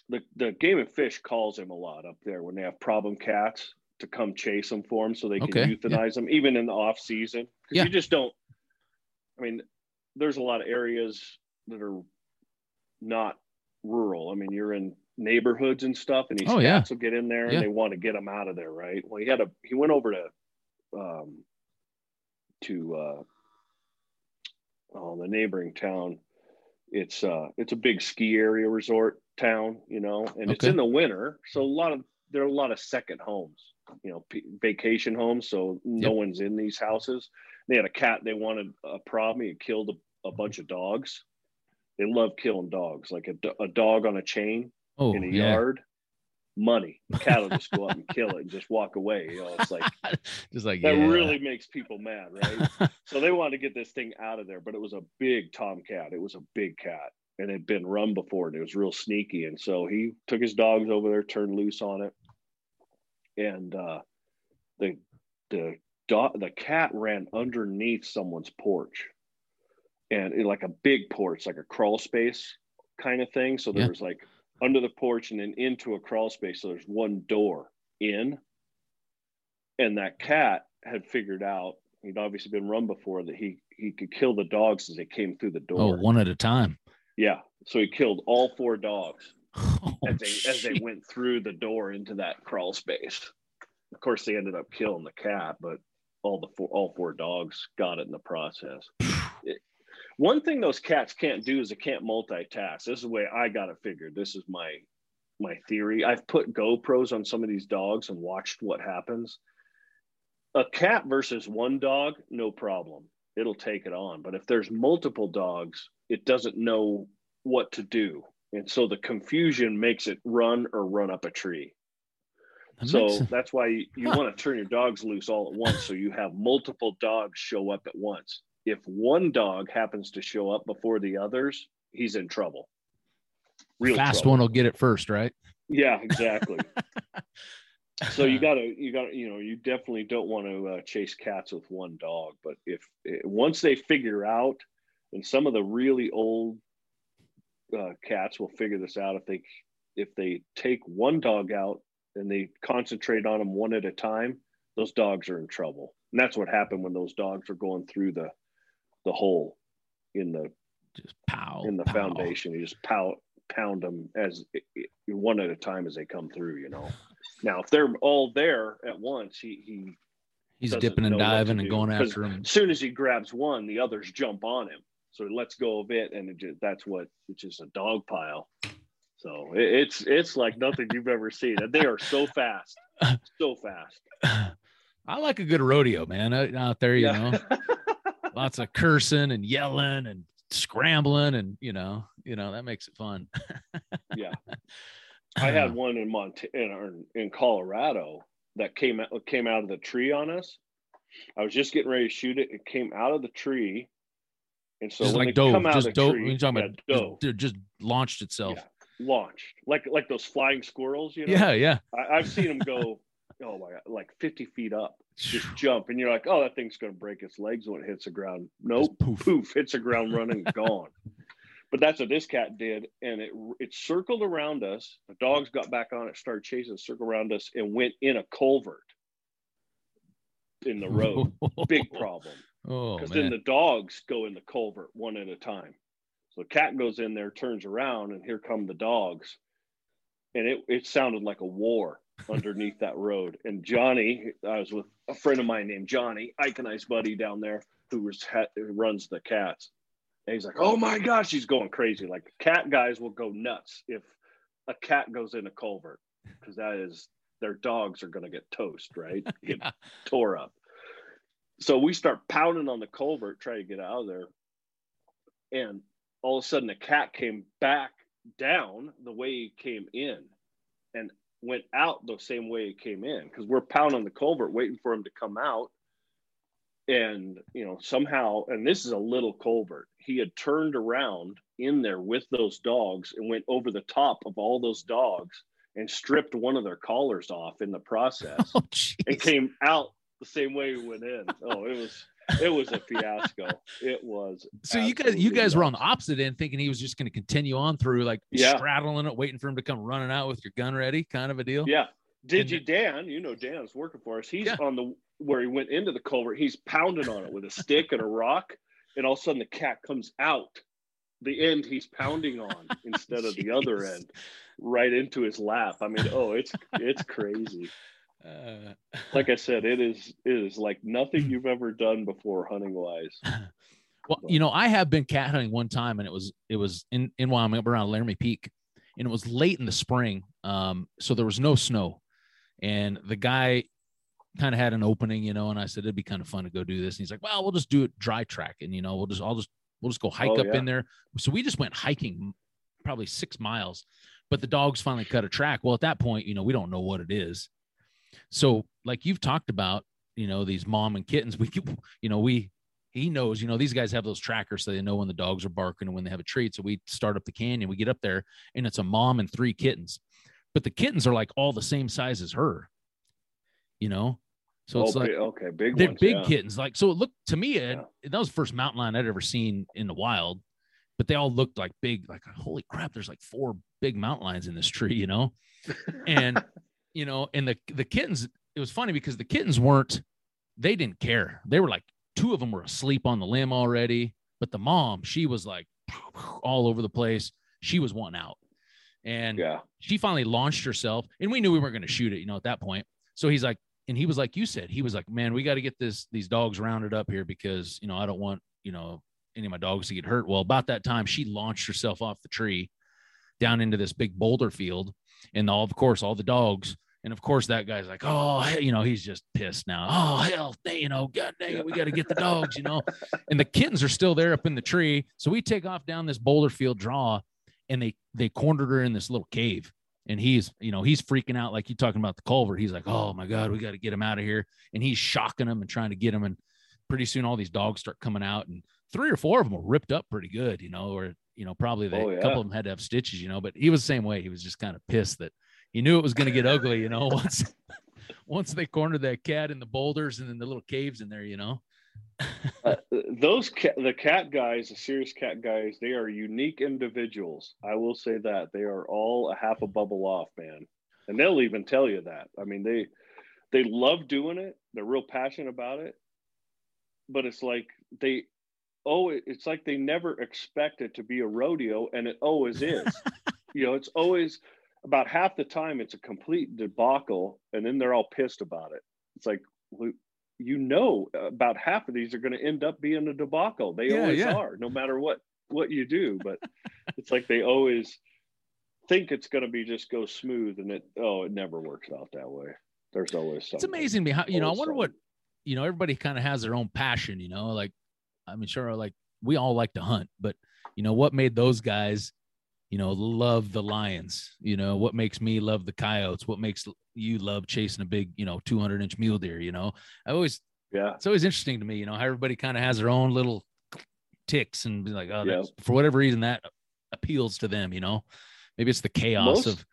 The the game and fish calls him a lot up there when they have problem cats to come chase them for them so they can Okay, yeah. euthanize them even in the off season. 'Cause Yeah. You just don't. I mean, there's a lot of areas that are not rural. I mean, you're in neighborhoods and stuff, and these Oh, yeah. cats will get in there and Yeah. they want to get them out of there, right? Well, he had a he went over to um to uh oh the neighboring town. It's uh it's a big ski area resort town, you know, and it's in the winter, so a lot of there are a lot of second homes, you know, p- vacation homes, so no Yep. one's in these houses. They had a cat they wanted a problem. He killed a, a bunch of dogs. They love killing dogs, like a, a dog on a chain Oh, in a yeah. yard. Money. The cat will just go up and kill it and just walk away. You know, it's like Just like that yeah. really makes people mad, right? so they wanted to get this thing out of there, but it was a big tomcat. It was a big cat, and it had been run before, and it was real sneaky. And so he took his dogs over there, turned loose on it, and uh, the the dog the cat ran underneath someone's porch, and it, like a big porch, like a crawl space kind of thing. So there Yeah. was like under the porch and then into a crawl space. So there's one door in, and that cat had figured out he'd obviously been run before that he he could kill the dogs as they came through the oh, door. one at a time. Yeah, so he killed all four dogs Oh, as they as they went through the door into that crawl space. Of course, they ended up killing the cat, but all the four all four dogs got it in the process. It- one thing those cats can't do is they can't multitask. This is the way I got it figured. This is my my theory. I've put GoPros on some of these dogs and watched what happens. A cat versus one dog, no problem. It'll take it on. But if there's multiple dogs, it doesn't know what to do. And so the confusion makes it run or run up a tree. That so sense. that's why you, you Huh. want to turn your dogs loose all at once so you have multiple dogs show up at once. If one dog happens to show up before the others, he's in trouble. Real fast trouble. one will get it first, right? Yeah, exactly. so you gotta you gotta you know you definitely don't want to uh, chase cats with one dog but if eh, once they figure out and some of the really old uh, cats will figure this out if they if they take one dog out and they concentrate on them one at a time those dogs are in trouble and that's what happened when those dogs are going through the the hole in the Just pow in the pow. foundation. You just pound pound them as one at a time as they come through. You know. Now, if they're all there at once, he he He's dipping and know what to diving and going after him. as soon as he grabs one, the others jump on him. So he lets go of it, and it just, that's what it's just a dog pile. So it, it's it's like nothing you've ever seen, and they are so fast, so fast. I like a good rodeo, man. Out out there, you Yeah. know, lots of cursing and yelling and scrambling, and you know, you know that makes it fun. yeah. I had uh-huh. one in Montana in Colorado that came out came out of the tree on us. I was just getting ready to shoot it. It came out of the tree, and so just like they dove, come out just dove. tree, you're talking yeah, about dove, just, just launched itself. Yeah. launched like like those flying squirrels. You know, Yeah, yeah. I, I've seen them go. Oh my god, like fifty feet up, just jump, and you're like, oh, that thing's gonna break its legs when it hits the ground. Nope, poof. poof, hits the ground running, gone. But that's what this cat did, and it it circled around us. The dogs got back on it, started chasing, circled around us, and went in a culvert in the road. Big problem. Oh, because then the dogs go in the culvert one at a time. So the cat goes in there, turns around, and here come the dogs. And it, it sounded like a war underneath that road. And Johnny, I was with a friend of mine named Johnny, Ike and I's buddy down there, who was who runs the cats. And he's like, "Oh my gosh, he's going crazy! Like cat guys will go nuts if a cat goes in a culvert because that is their dogs are going to get toast, right? Get yeah. tore up. So we start pounding on the culvert, trying to get out of there. And all of a sudden, the cat came back down the way he came in and went out the same way he came in because we're pounding the culvert, waiting for him to come out. And, you know, somehow, and this is a little culvert, he had turned around in there with those dogs and went over the top of all those dogs and stripped one of their collars off in the process Oh, and came out the same way we went in. Oh, it was it was a fiasco. It was. So you guys, you guys were on the opposite end, thinking he was just going to continue on through, like Yeah. straddling it, waiting for him to come running out with your gun ready, kind of a deal. Yeah. Did you Dan? You know Dan's working for us. He's Yeah. on the where he went into the culvert. He's pounding on it with a stick and a rock, and all of a sudden the cat comes out the end he's pounding on instead of the other end, right into his lap. I mean, oh, it's it's crazy. Uh, Like I said, it is it is like nothing you've ever done before hunting wise. Well, you know, I have been cat hunting one time, and it was it was in in Wyoming, up around Laramie Peak, and it was late in the spring, um, so there was no snow, and the guy kind of had an opening, you know, and I said it'd be kind of fun to go do this, and he's like, well, we'll just do it dry track, and you know, we'll just I'll just we'll just go hike Oh, up yeah. in there. So we just went hiking, probably six miles, but the dogs finally cut a track. Well, at that point, you know, we don't know what it is, so like you've talked about, you know, these mom and kittens, we you know we he knows, you know, these guys have those trackers so they know when the dogs are barking and when they have a treat. So we start up the canyon, we get up there, and it's a mom and three kittens. But the kittens are like all the same size as her, you know? So it's oh, like okay, big they're ones, big yeah. kittens. Like, so it looked to me, Ed, Yeah. that was the first mountain lion I'd ever seen in the wild, but they all looked like big, like, holy crap, there's like four big mountain lions in this tree, you know? And, you know, and the, the kittens, it was funny because the kittens weren't, they didn't care. They were like, two of them were asleep on the limb already, but the mom, she was like all over the place. She was one out. And Yeah. she finally launched herself and we knew we weren't going to shoot it, you know, at that point. So he's like, and he was like, you said, he was like, man, we got to get this, these dogs rounded up here because, you know, I don't want, you know, any of my dogs to get hurt. Well, about that time, she launched herself off the tree down into this big boulder field. And all, of course, all the dogs. And of course, that guy's like, oh, you know, he's just pissed now. Oh, hell, you know, God dang it, we got to get the dogs, you know. And the kittens are still there up in the tree. So we take off down this boulder field draw and they they cornered her in this little cave and he's you know he's freaking out like you talking about the culvert he's like oh my god we got to get him out of here and he's shocking them and trying to get him and pretty soon all these dogs start coming out and three or four of them were ripped up pretty good you know or you know probably they, Oh, a couple of them had to have stitches you know but he was the same way he was just kind of pissed that he knew it was going to get ugly you know once once they cornered that cat in the boulders and then the little caves in there you know Uh, those cat, the cat guys, the serious cat guys, they are unique individuals. I will say that they are all a half a bubble off, man, and they'll even tell you that. I mean, they they love doing it. They're real passionate about it, but it's like they oh, it's like they never expect it to be a rodeo, and it always is. you know, it's always about half the time it's a complete debacle, and then they're all pissed about it. It's like you know about half of these are going to end up being a debacle. They Yeah, always yeah. are, no matter what what you do. But it's like they always think it's going to be just go smooth, and it oh, it never works out that way. There's always something. it's amazing me how you know i wonder what you know everybody kind of has their own passion you know like i mean sure like we all like to hunt but you know what made those guys you know love the lions? You know what makes me love the coyotes? What makes you love chasing a big you know 200 inch mule deer you know? I always Yeah, it's always interesting to me you know how everybody kind of has their own little ticks and be like oh Yeah. for whatever reason that appeals to them you know? Maybe it's the chaos Most- of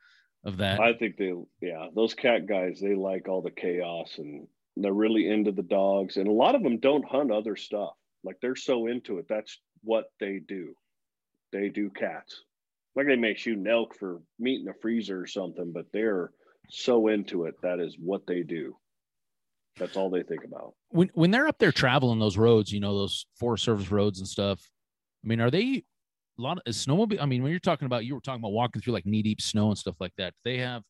of that. I think they yeah those cat guys they like all the chaos and they're really into the dogs, and a lot of them don't hunt other stuff. Like they're so into it. That's what they do. They do cats. Like they may shoot an elk for meat in the freezer or something, but they're so into it. That is what they do. That's all they think about. When when they're up there traveling those roads, you know, those Forest Service roads and stuff. I mean, are they a lot of snowmobile? I mean, when you're talking about you were talking about walking through like knee deep snow and stuff like that. They have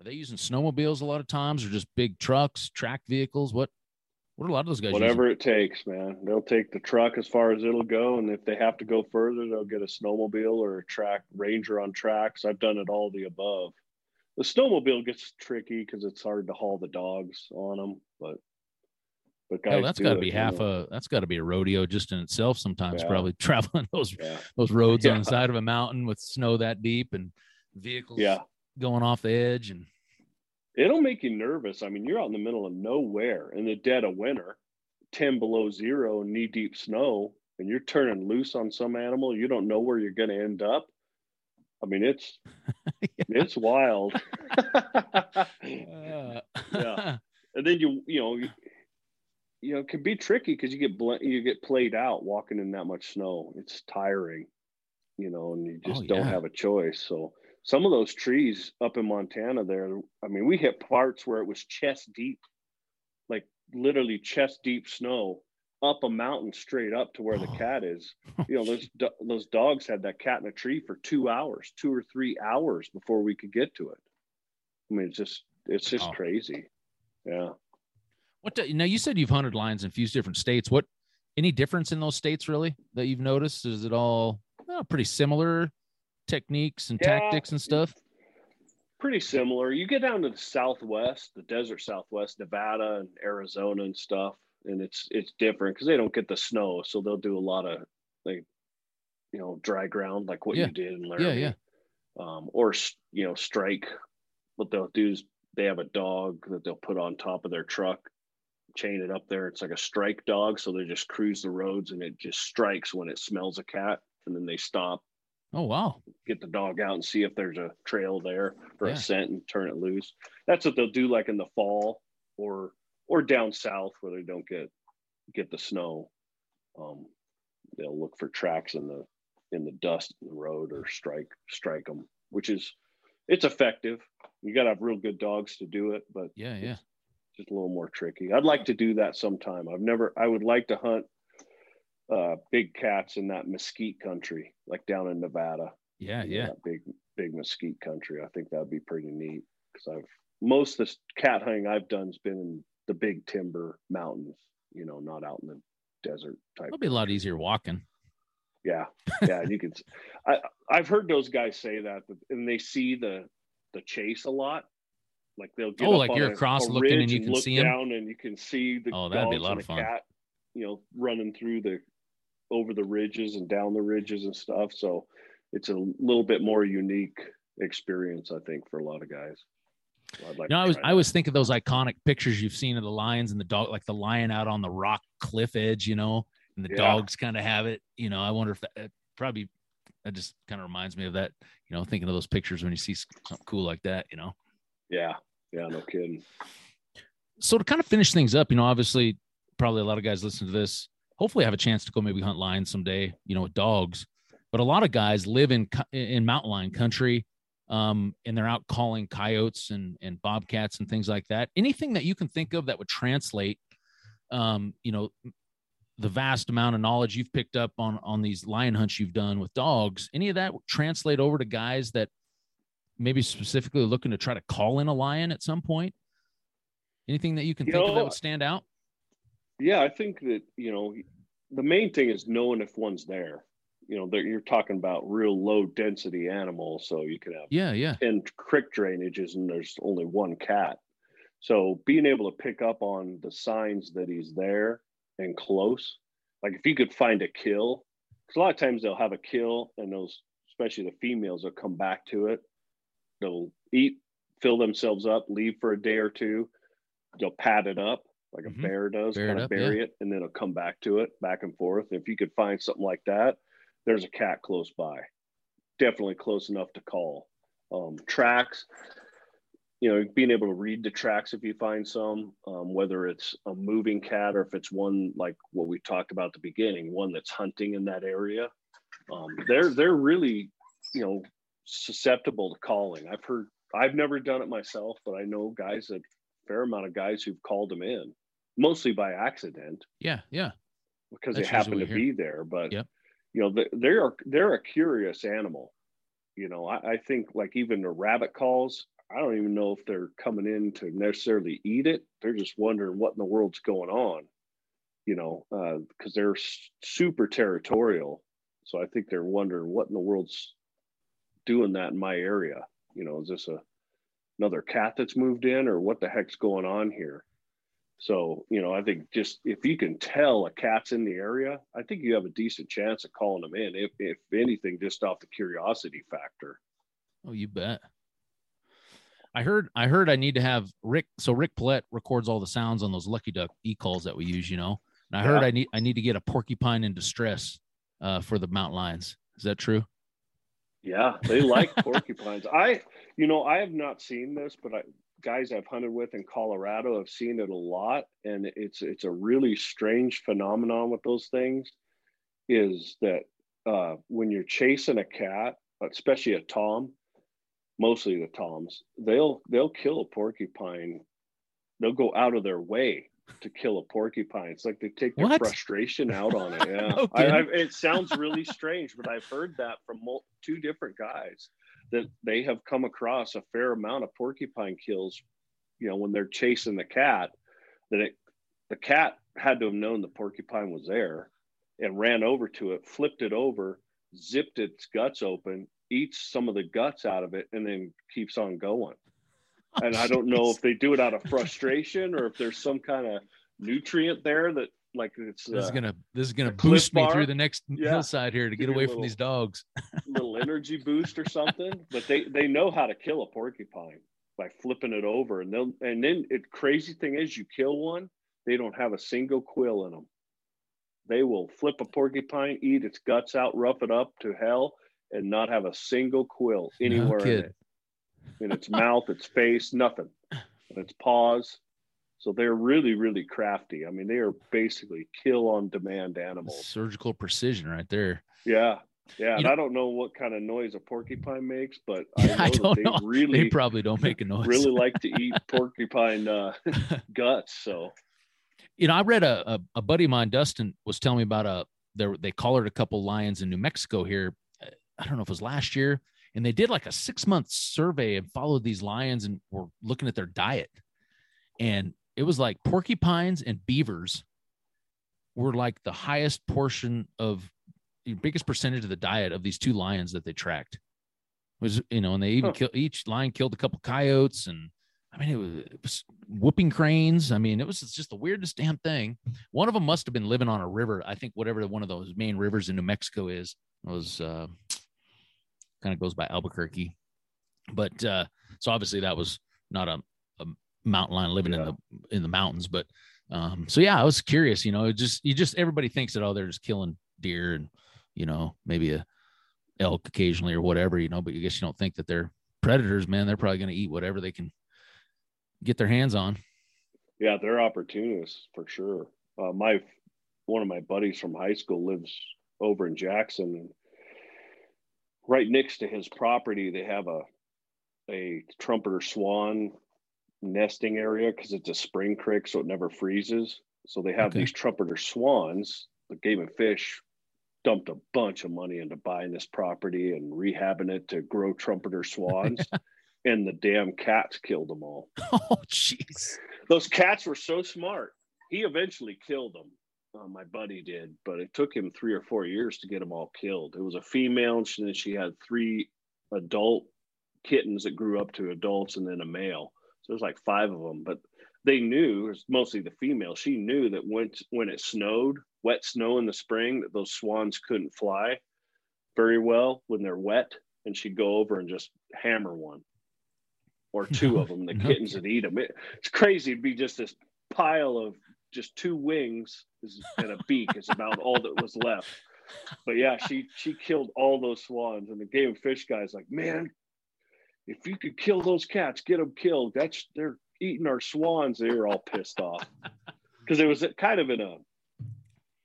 are they using snowmobiles a lot of times or just big trucks, track vehicles? What what a lot of those guys? Whatever using? it takes, man. They'll take the truck as far as it'll go, and if they have to go further, they'll get a snowmobile or a track ranger on tracks. I've done it all the above. The snowmobile gets tricky because it's hard to haul the dogs on them, but but guys, Hell, that's got to be half know. a that's got to be a rodeo just in itself. Sometimes Yeah. probably traveling those yeah those roads on the side of a mountain with snow that deep and vehicles yeah. going off the edge and It'll make you nervous. I mean, you're out in the middle of nowhere in the dead of winter, 10 below zero, knee deep snow, and you're turning loose on some animal. You don't know where you're going to end up. I mean, it's it's wild. uh, Yeah. and then you you know you, you know it can be tricky because you get bl- you get played out walking in that much snow. It's tiring, you know, and you just Oh, don't have a choice. So some of those trees up in Montana there, I mean, we hit parts where it was chest deep, like literally chest deep snow up a mountain straight up to where the Oh. cat is. You know, those do- those dogs had that cat in a tree for two hours, two or three hours before we could get to it. I mean, it's just it's just Wow. crazy. Yeah. what do, now you said you've hunted lions in a few different states what any difference in those states really that you've noticed is it all pretty similar techniques and Yeah. tactics and stuff pretty similar. You get down to the southwest, the desert southwest, Nevada and Arizona and stuff, and it's it's different because they don't get the snow, so they'll do a lot of like you know dry ground like what Yeah. you did in yeah Laramie, yeah um, or you know strike. What they'll do is they have a dog that they'll put on top of their truck, chain it up there. It's like a strike dog, so they just cruise the roads and it just strikes when it smells a cat, and then they stop oh wow get the dog out and see if there's a trail there for Yeah. a scent and turn it loose. That's what they'll do like in the fall or or down south where they don't get get the snow. Um, they'll look for tracks in the in the dust in the road or strike strike them, which is it's effective. You got to have real good dogs to do it, but yeah yeah just a little more tricky. I'd like to do that sometime. I've never. I would like to hunt uh, big cats in that mesquite country, like down in Nevada yeah yeah that big big mesquite country. I think that'd be pretty neat because I've most of this cat hunting I've done has been in the big timber mountains, you know, not out in the desert type. it'll be a lot easier walking Yeah, yeah, you can. I I've heard those guys say that, and they see the the chase a lot. Like they'll get Oh, like you're a- across a looking and you can look see 'em? down, and you can see the Oh, that'd be a lot of fun. cat, you know, running through the over the ridges and down the ridges and stuff. So it's a little bit more unique experience, I think, for a lot of guys. So I'd like You know, to I was try I that. was thinking of those iconic pictures you've seen of the lions and the dog, like the lion out on the rock cliff edge, you know, and the Yeah. dogs kind of have it. You know, I wonder if that it probably that just kind of reminds me of that. You know, thinking of those pictures when you see something cool like that. You know, Yeah, yeah, no kidding. so to kind of finish things up, you know, obviously, probably a lot of guys listen to this. Hopefully, have a chance to go maybe hunt lions someday. You know, with dogs. But a lot of guys live in in mountain lion country, um, and they're out calling coyotes and and bobcats and things like that. Anything that you can think of that would translate, um, you know, the vast amount of knowledge you've picked up on on these lion hunts you've done with dogs. Any of that translate over to guys that maybe specifically looking to try to call in a lion at some point? Anything that you can You think of that would stand out? Yeah, I think that you know the main thing is knowing if one's there. You know, you're talking about real low density animals, so you can have Yeah, yeah. 10 creek drainages and there's only one cat. So being able to pick up on the signs that he's there and close, like if you could find a kill, because a lot of times they'll have a kill and those, especially the females, will come back to it. They'll eat, fill themselves up, leave for a day or two. They'll pad it up like a Mhm. bear does, Bear kind of up, bury it, and then it'll come back to it, back and forth. If you could find something like that, there's a cat close by definitely close enough to call. Um, tracks, you know, being able to read the tracks if you find some, um, whether it's a moving cat or if it's one like what we talked about at the beginning, one that's hunting in that area. Um, they're they're really, you know, susceptible to calling. I've heard I've never done it myself, but I know guys that fair amount of guys who've called them in. Mostly by accident. Yeah, yeah. Because That's they happen to be there, but Yep. you know, they- they're they're a curious animal. You know, I, I think like even the rabbit calls, I don't even know if they're coming in to necessarily eat it. They're just wondering what in the world's going on. You know, uh, because they're s- super territorial. So I think they're wondering what in the world's doing that in my area. You know, is this a another cat that's moved in, or what the heck's going on here? So, you know, I think just if you can tell a cat's in the area, I think you have a decent chance of calling them in, if, if anything, just off the curiosity factor. Oh, you bet. I heard I heard I need to have Rick so Rick Paulette records all the sounds on those Lucky Duck e-calls that we use, you know. And I heard I need I need to get a porcupine in distress uh, for the mountain lions. Is that true? Yeah, they like porcupines. I, you know, I have not seen this, but I, guys I've hunted with in Colorado have seen it a lot, and it's it's a really strange phenomenon with those things. Is that uh, when you're chasing a cat, especially a tom, mostly the toms, they'll they'll kill a porcupine. They'll go out of their way to kill a porcupine. It's like they take their What? frustration out on it. Yeah, No I. It sounds really strange, but I've heard that from two different guys that they have come across a fair amount of porcupine kills. You know, when they're chasing the cat, that it the cat had to have known the porcupine was there and ran over to it, flipped it over, zipped its guts open, eats some of the guts out of it, and then keeps on going oh, and I don't know if they do it out of frustration or if there's some kind of nutrient there that like it's This is a gonna this is gonna boost me Bar? through the next Yeah. hillside here to Give get away from these dogs. little energy boost or something. But they they know how to kill a porcupine by flipping it over, and they'll and then it crazy thing is you kill one, they don't have a single quill in them. They will flip a porcupine, eat its guts out, rough it up to hell, and not have a single quill No anywhere in it. In its mouth, its face, nothing. Its paws. So they're really, really crafty. I mean, they are basically kill on demand animals. Surgical precision right there. Yeah. Yeah. You And know- I don't know what kind of noise a porcupine makes, but I know I don't they know. really They probably don't make a noise. really like to eat porcupine uh, guts. So you know, I read a, a a buddy of mine, Dustin, was telling me about a there they collared a couple lions in New Mexico here. uh, I don't know if it was last year, and they did like a six month survey and followed these lions and were looking at their diet, and it was like porcupines and beavers were like the highest portion of the biggest percentage of the diet of these two lions that they tracked. It was you know, and they even Huh. kill each lion killed a couple coyotes and I mean, it was, it was whooping cranes. I mean, it was just the weirdest damn thing. One of them must have been living on a river. I think whatever one of those main rivers in New Mexico is was uh, kind of goes by Albuquerque. But uh, so obviously that was not a mountain lion living in the in the mountains. But um, so yeah, I was curious. You know, it just you just everybody thinks that oh they're just killing deer and you know maybe a elk occasionally or whatever. You know, but you guess you don't think that they're predators, man. They're probably going to eat whatever they can get their hands on. yeah, they're opportunists for sure. Uh, my one of my buddies from high school lives over in Jackson, and right next to his property, they have a a trumpeter swan nesting area because it's a spring creek, so it never freezes. So they have Okay. these trumpeter swans. The Game and Fish dumped a bunch of money into buying this property and rehabbing it to grow trumpeter swans, and the damn cats killed them all Oh, jeez. those cats were so smart. He eventually killed them. Uh, my buddy did, but it took him three or four years to get them all killed. It was a female, and she- then she had three adult kittens that grew up to adults, and then a male. There's like five of them. But they knew, it was mostly the female. She knew that when when it snowed, wet snow in the spring, that those swans couldn't fly very well when they're wet, and she'd go over and just hammer one or two No- of them. The no kittens would eat them. It, it's crazy. It'd be just this pile of just two wings and a beak is about all that was left. But yeah, she she killed all those swans, and the game fish guy's like, man, if you could kill those cats, get them killed. That's they're eating our swans. They were all pissed off because it was kind of in a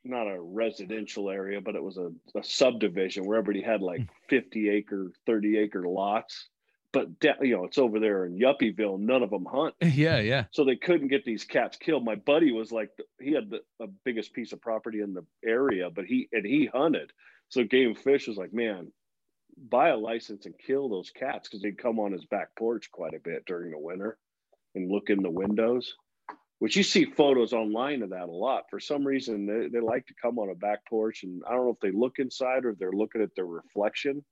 not a residential area, but it was a, a subdivision where everybody had like hmm. 50 acre, 30 acre lots but you know it's over there in Yuppieville. None of them hunt. Yeah, yeah. So they couldn't get these cats killed. My buddy was like, he had the, the biggest piece of property in the area, but he and he hunted. So Game Fish was like, man, buy a license and kill those cats because they'd come on his back porch quite a bit during the winter and look in the windows. Which you see photos online of that a lot. For some reason, they, they like to come on a back porch, and I don't know if they look inside or if they're looking at their reflection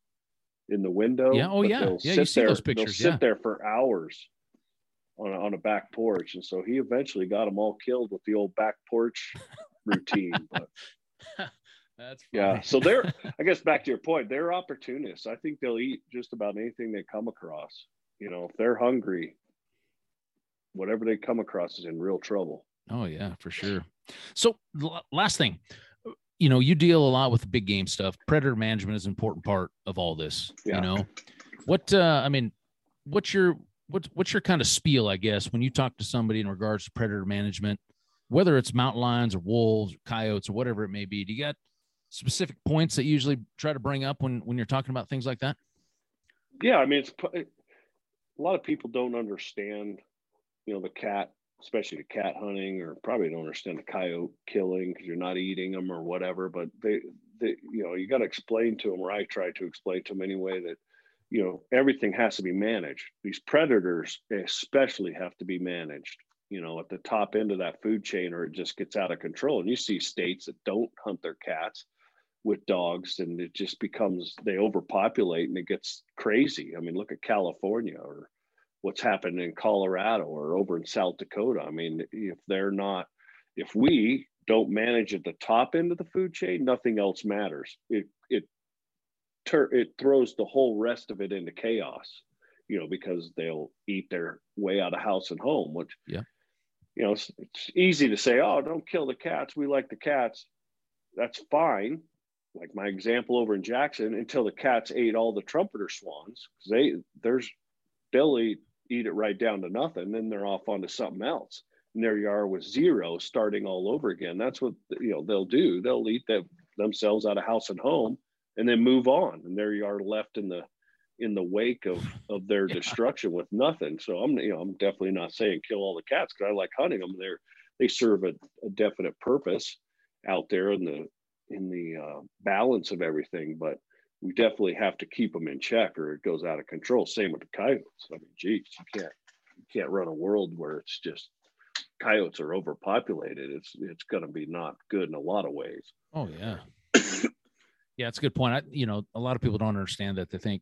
in the window. Yeah. Oh, yeah. Yeah. You see there, those pictures. They'll sit yeah. there for hours on a, on a back porch, and so he eventually got them all killed with the old back porch routine. But That's funny. yeah, so they're. I guess back to your point, they're opportunists. I think they'll eat just about anything they come across. You know, if they're hungry, whatever they come across is in real trouble. Oh yeah, for sure. So last thing, you know, you deal a lot with big game stuff. Predator management is an important part of all this. Yeah. You know, what uh, I mean, what's your what's what's your kind of spiel, I guess, when you talk to somebody in regards to predator management, whether it's mountain lions or wolves or coyotes or whatever it may be. Do you got specific points that you usually try to bring up when when you're talking about things like that? Yeah, I mean, it's a lot of people don't understand, you know, the cat, especially the cat hunting, or probably don't understand the coyote killing because you're not eating them or whatever. But they, they, you know, you got to explain to them, or I try to explain to them anyway that, you know, everything has to be managed. These predators, especially, have to be managed. You know, at the top end of that food chain, or it just gets out of control. And you see states that don't hunt their cats with dogs and it just becomes they overpopulate and it gets crazy. I mean look at california or what's happened in colorado or over in south dakota. I mean if they're not if we don't manage at the top end of the food chain nothing else matters. It it tur- it throws the whole rest of it into chaos you know because they'll eat their way out of house and home which Yeah. you know it's, it's easy to say oh don't kill the cats. We like the cats. That's fine like my example over in Jackson, until the cats ate all the trumpeter swans, because they there's they'll eat, eat it right down to nothing, then they're off onto something else. And there you are with zero, starting all over again. That's what you know they'll do. They'll eat them, themselves out of house and home, and then move on. And there you are left in the in the wake of of their Yeah. destruction with nothing. So I'm you know I'm definitely not saying kill all the cats because I like hunting them. They're they serve a, a definite purpose out there in the in the uh, balance of everything, but we definitely have to keep them in check or it goes out of control. Same with the coyotes. I mean, geez, you can't you can't run a world where it's just coyotes are overpopulated. It's it's going to be not good in a lot of ways. Oh yeah. yeah, it's a good point. I, you know, a lot of people don't understand that. They think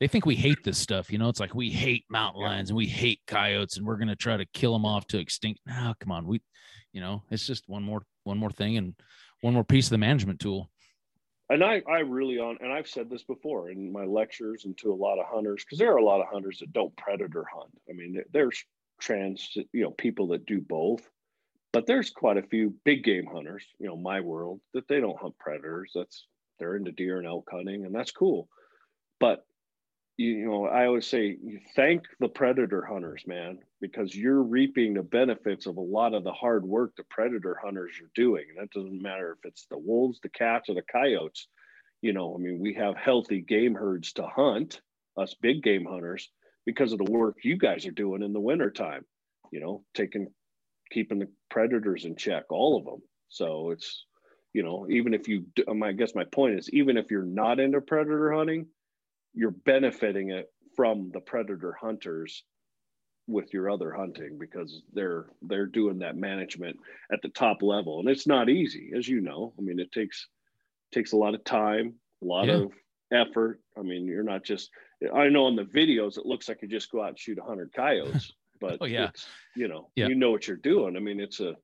they think we hate this stuff. You know, it's like we hate mountain lions and we hate coyotes and we're gonna try to kill them off to extinct. No, come on. We, you know, it's just one more one more thing and one more piece of the management tool. And I, I really on, and I've said this before in my lectures and to a lot of hunters, because there are a lot of hunters that don't predator hunt. I mean, there's trans, you know, people that do both, but there's quite a few big game hunters, you know, my world that they don't hunt predators. That's they're into deer and elk hunting, and that's cool. But you, know, I always say thank the predator hunters, man, because you're reaping the benefits of a lot of the hard work the predator hunters are doing. And that doesn't matter if it's the wolves, the cats, or the coyotes. You know, I mean, we have healthy game herds to hunt, us big game hunters, because of the work you guys are doing in the wintertime, you know, taking keeping the predators in check, all of them. So it's, you know, even if you, I guess my point is, even if you're not into predator hunting, you're benefiting it from the predator hunters with your other hunting because they're they're doing that management at the top level and it's not easy as you know i mean it takes takes a lot of time a lot Yeah. of effort i mean you're not just i know in the videos it looks like you just go out and shoot 100 coyotes but Oh, yeah. it's, you know Yeah. you know what you're doing i mean it's a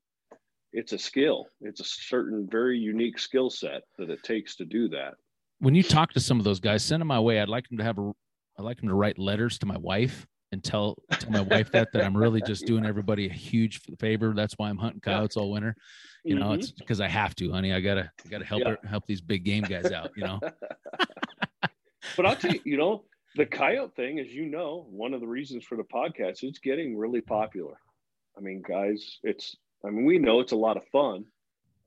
it's a skill it's a certain very unique skill set that it takes to do that When you talk to some of those guys, send them my way. I'd like them to have a I'd like them to write letters to my wife and tell tell my wife that that I'm really just doing everybody a huge favor. That's why I'm hunting coyotes all winter. You know, Mhm. it's because I have to, honey. I gotta I gotta help Yeah. her, help these big game guys out. You know. but I'll tell you, you know, the coyote thing, as you know, one of the reasons for the podcast, it's getting really popular. I mean, guys, it's, I mean, we know it's a lot of fun,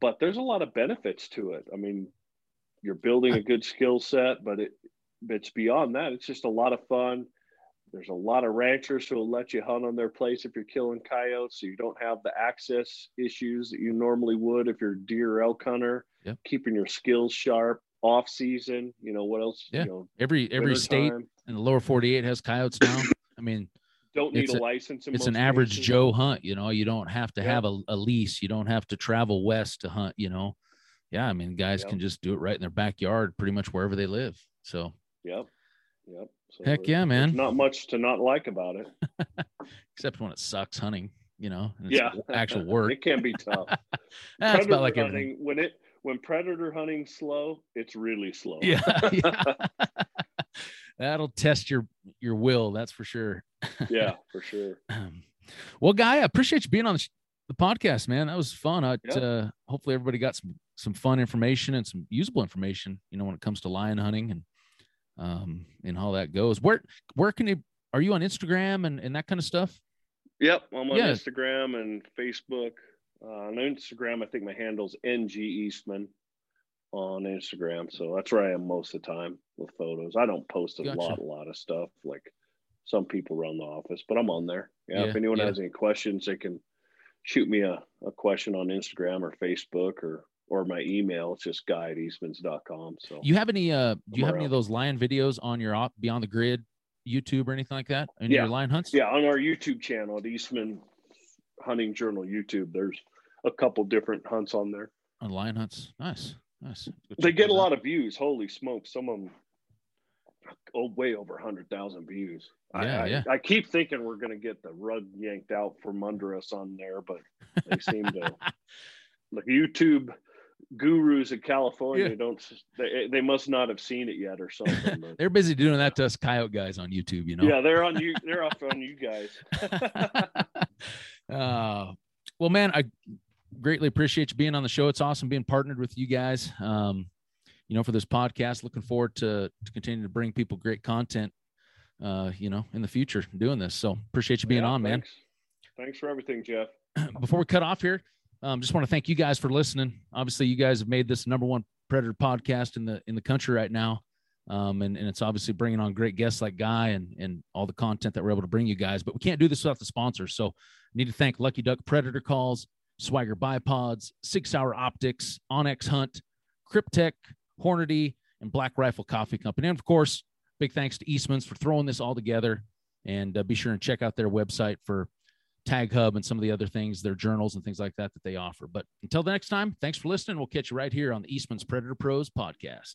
but there's a lot of benefits to it. I mean, you're building a good skill set, but it, it's beyond that. It's just a lot of fun. there's a lot of ranchers who will let you hunt on their place if you're killing coyotes, so you don't have the access issues that you normally would if you're a deer elk hunter. Keeping your skills sharp off season. You know what else? Yeah. You know, Every every state in the lower 48 has coyotes now. I mean, don't need a, a- license. It's an average. Joe hunt. You know, you don't have to Yeah. have a, a lease. You don't have to travel west to hunt. You know, yeah. I mean, guys Yeah. can just do it right in their backyard, pretty much wherever they live. So Yep. Yep. So Heck yeah, man. Not much to not like about it. except when it sucks hunting. You know, yeah. actual work. it can be tough. That's about like Predator everything. hunting, when it when predator hunting slow, it's really slow. Yeah, yeah. That'll test your your will. That's for sure. yeah, for sure. well, guy, I appreciate you being on the, sh- the podcast, man. That was fun. I, Yeah. uh, hopefully, everybody got some some fun information and some usable information. You know, when it comes to lion hunting and um and how that goes. Where where can you? Are you on Instagram and and that kind of stuff? Yep, I'm on Yeah. Instagram and Facebook. Uh, on Instagram, I think my handle's ng eastman on Instagram, so that's where I am most of the time with photos. I don't post a Gotcha. lot, a lot of stuff like some people run the office, but I'm on there. Yeah, Yeah, if anyone yeah. has any questions, they can shoot me a, a question on Instagram or Facebook or or my email. It's just guy at eastmans.com. So You have any? uh Do you have any of those lion videos on your op- Beyond the Grid YouTube or anything like that? Any Yeah. your lion hunts? yeah, on our YouTube channel at Eastman Hunting Journal YouTube, there's a couple different hunts on there. On lion hunts. Nice, nice. Go They get a out. lot of views. Holy smokes! Some of them, oh, way over hundred thousand views. Yeah, I, yeah. I, keep thinking we're gonna get the rug yanked out from under us on there, but they seem to. Like YouTube gurus in California Yeah. don't. They, they must not have seen it yet or something. They're busy doing that to us coyote guys on YouTube. You know. yeah, they're on you. They're off on you guys. uh, well, man, I greatly appreciate you being on the show. It's awesome being partnered with you guys. Um, you know, for this podcast, looking forward to to continue to bring people great content. Uh, you know, in the future, doing this. So appreciate you being Yeah, on, man. Thanks. thanks for everything, Geoff. Before we cut off here, um, just want to thank you guys for listening. Obviously, you guys have made this number one predator podcast in the in the country right now. Um, and, and it's obviously bringing on great guests like Guy and, and all the content that we're able to bring you guys. But we can't do this without the sponsors. So I need to thank Lucky Duck Predator Calls, Swagger Bipods, Sig Sauer Optics, onX Hunt, Kryptek, Hornady, and Black Rifle Coffee Company. And of course, big thanks to Eastman's for throwing this all together. And uh, be sure and check out their website for Tag Hub and some of the other things, their journals and things like that that they offer. But until the next time, thanks for listening. We'll catch you right here on the Eastman's Predator Pros podcast.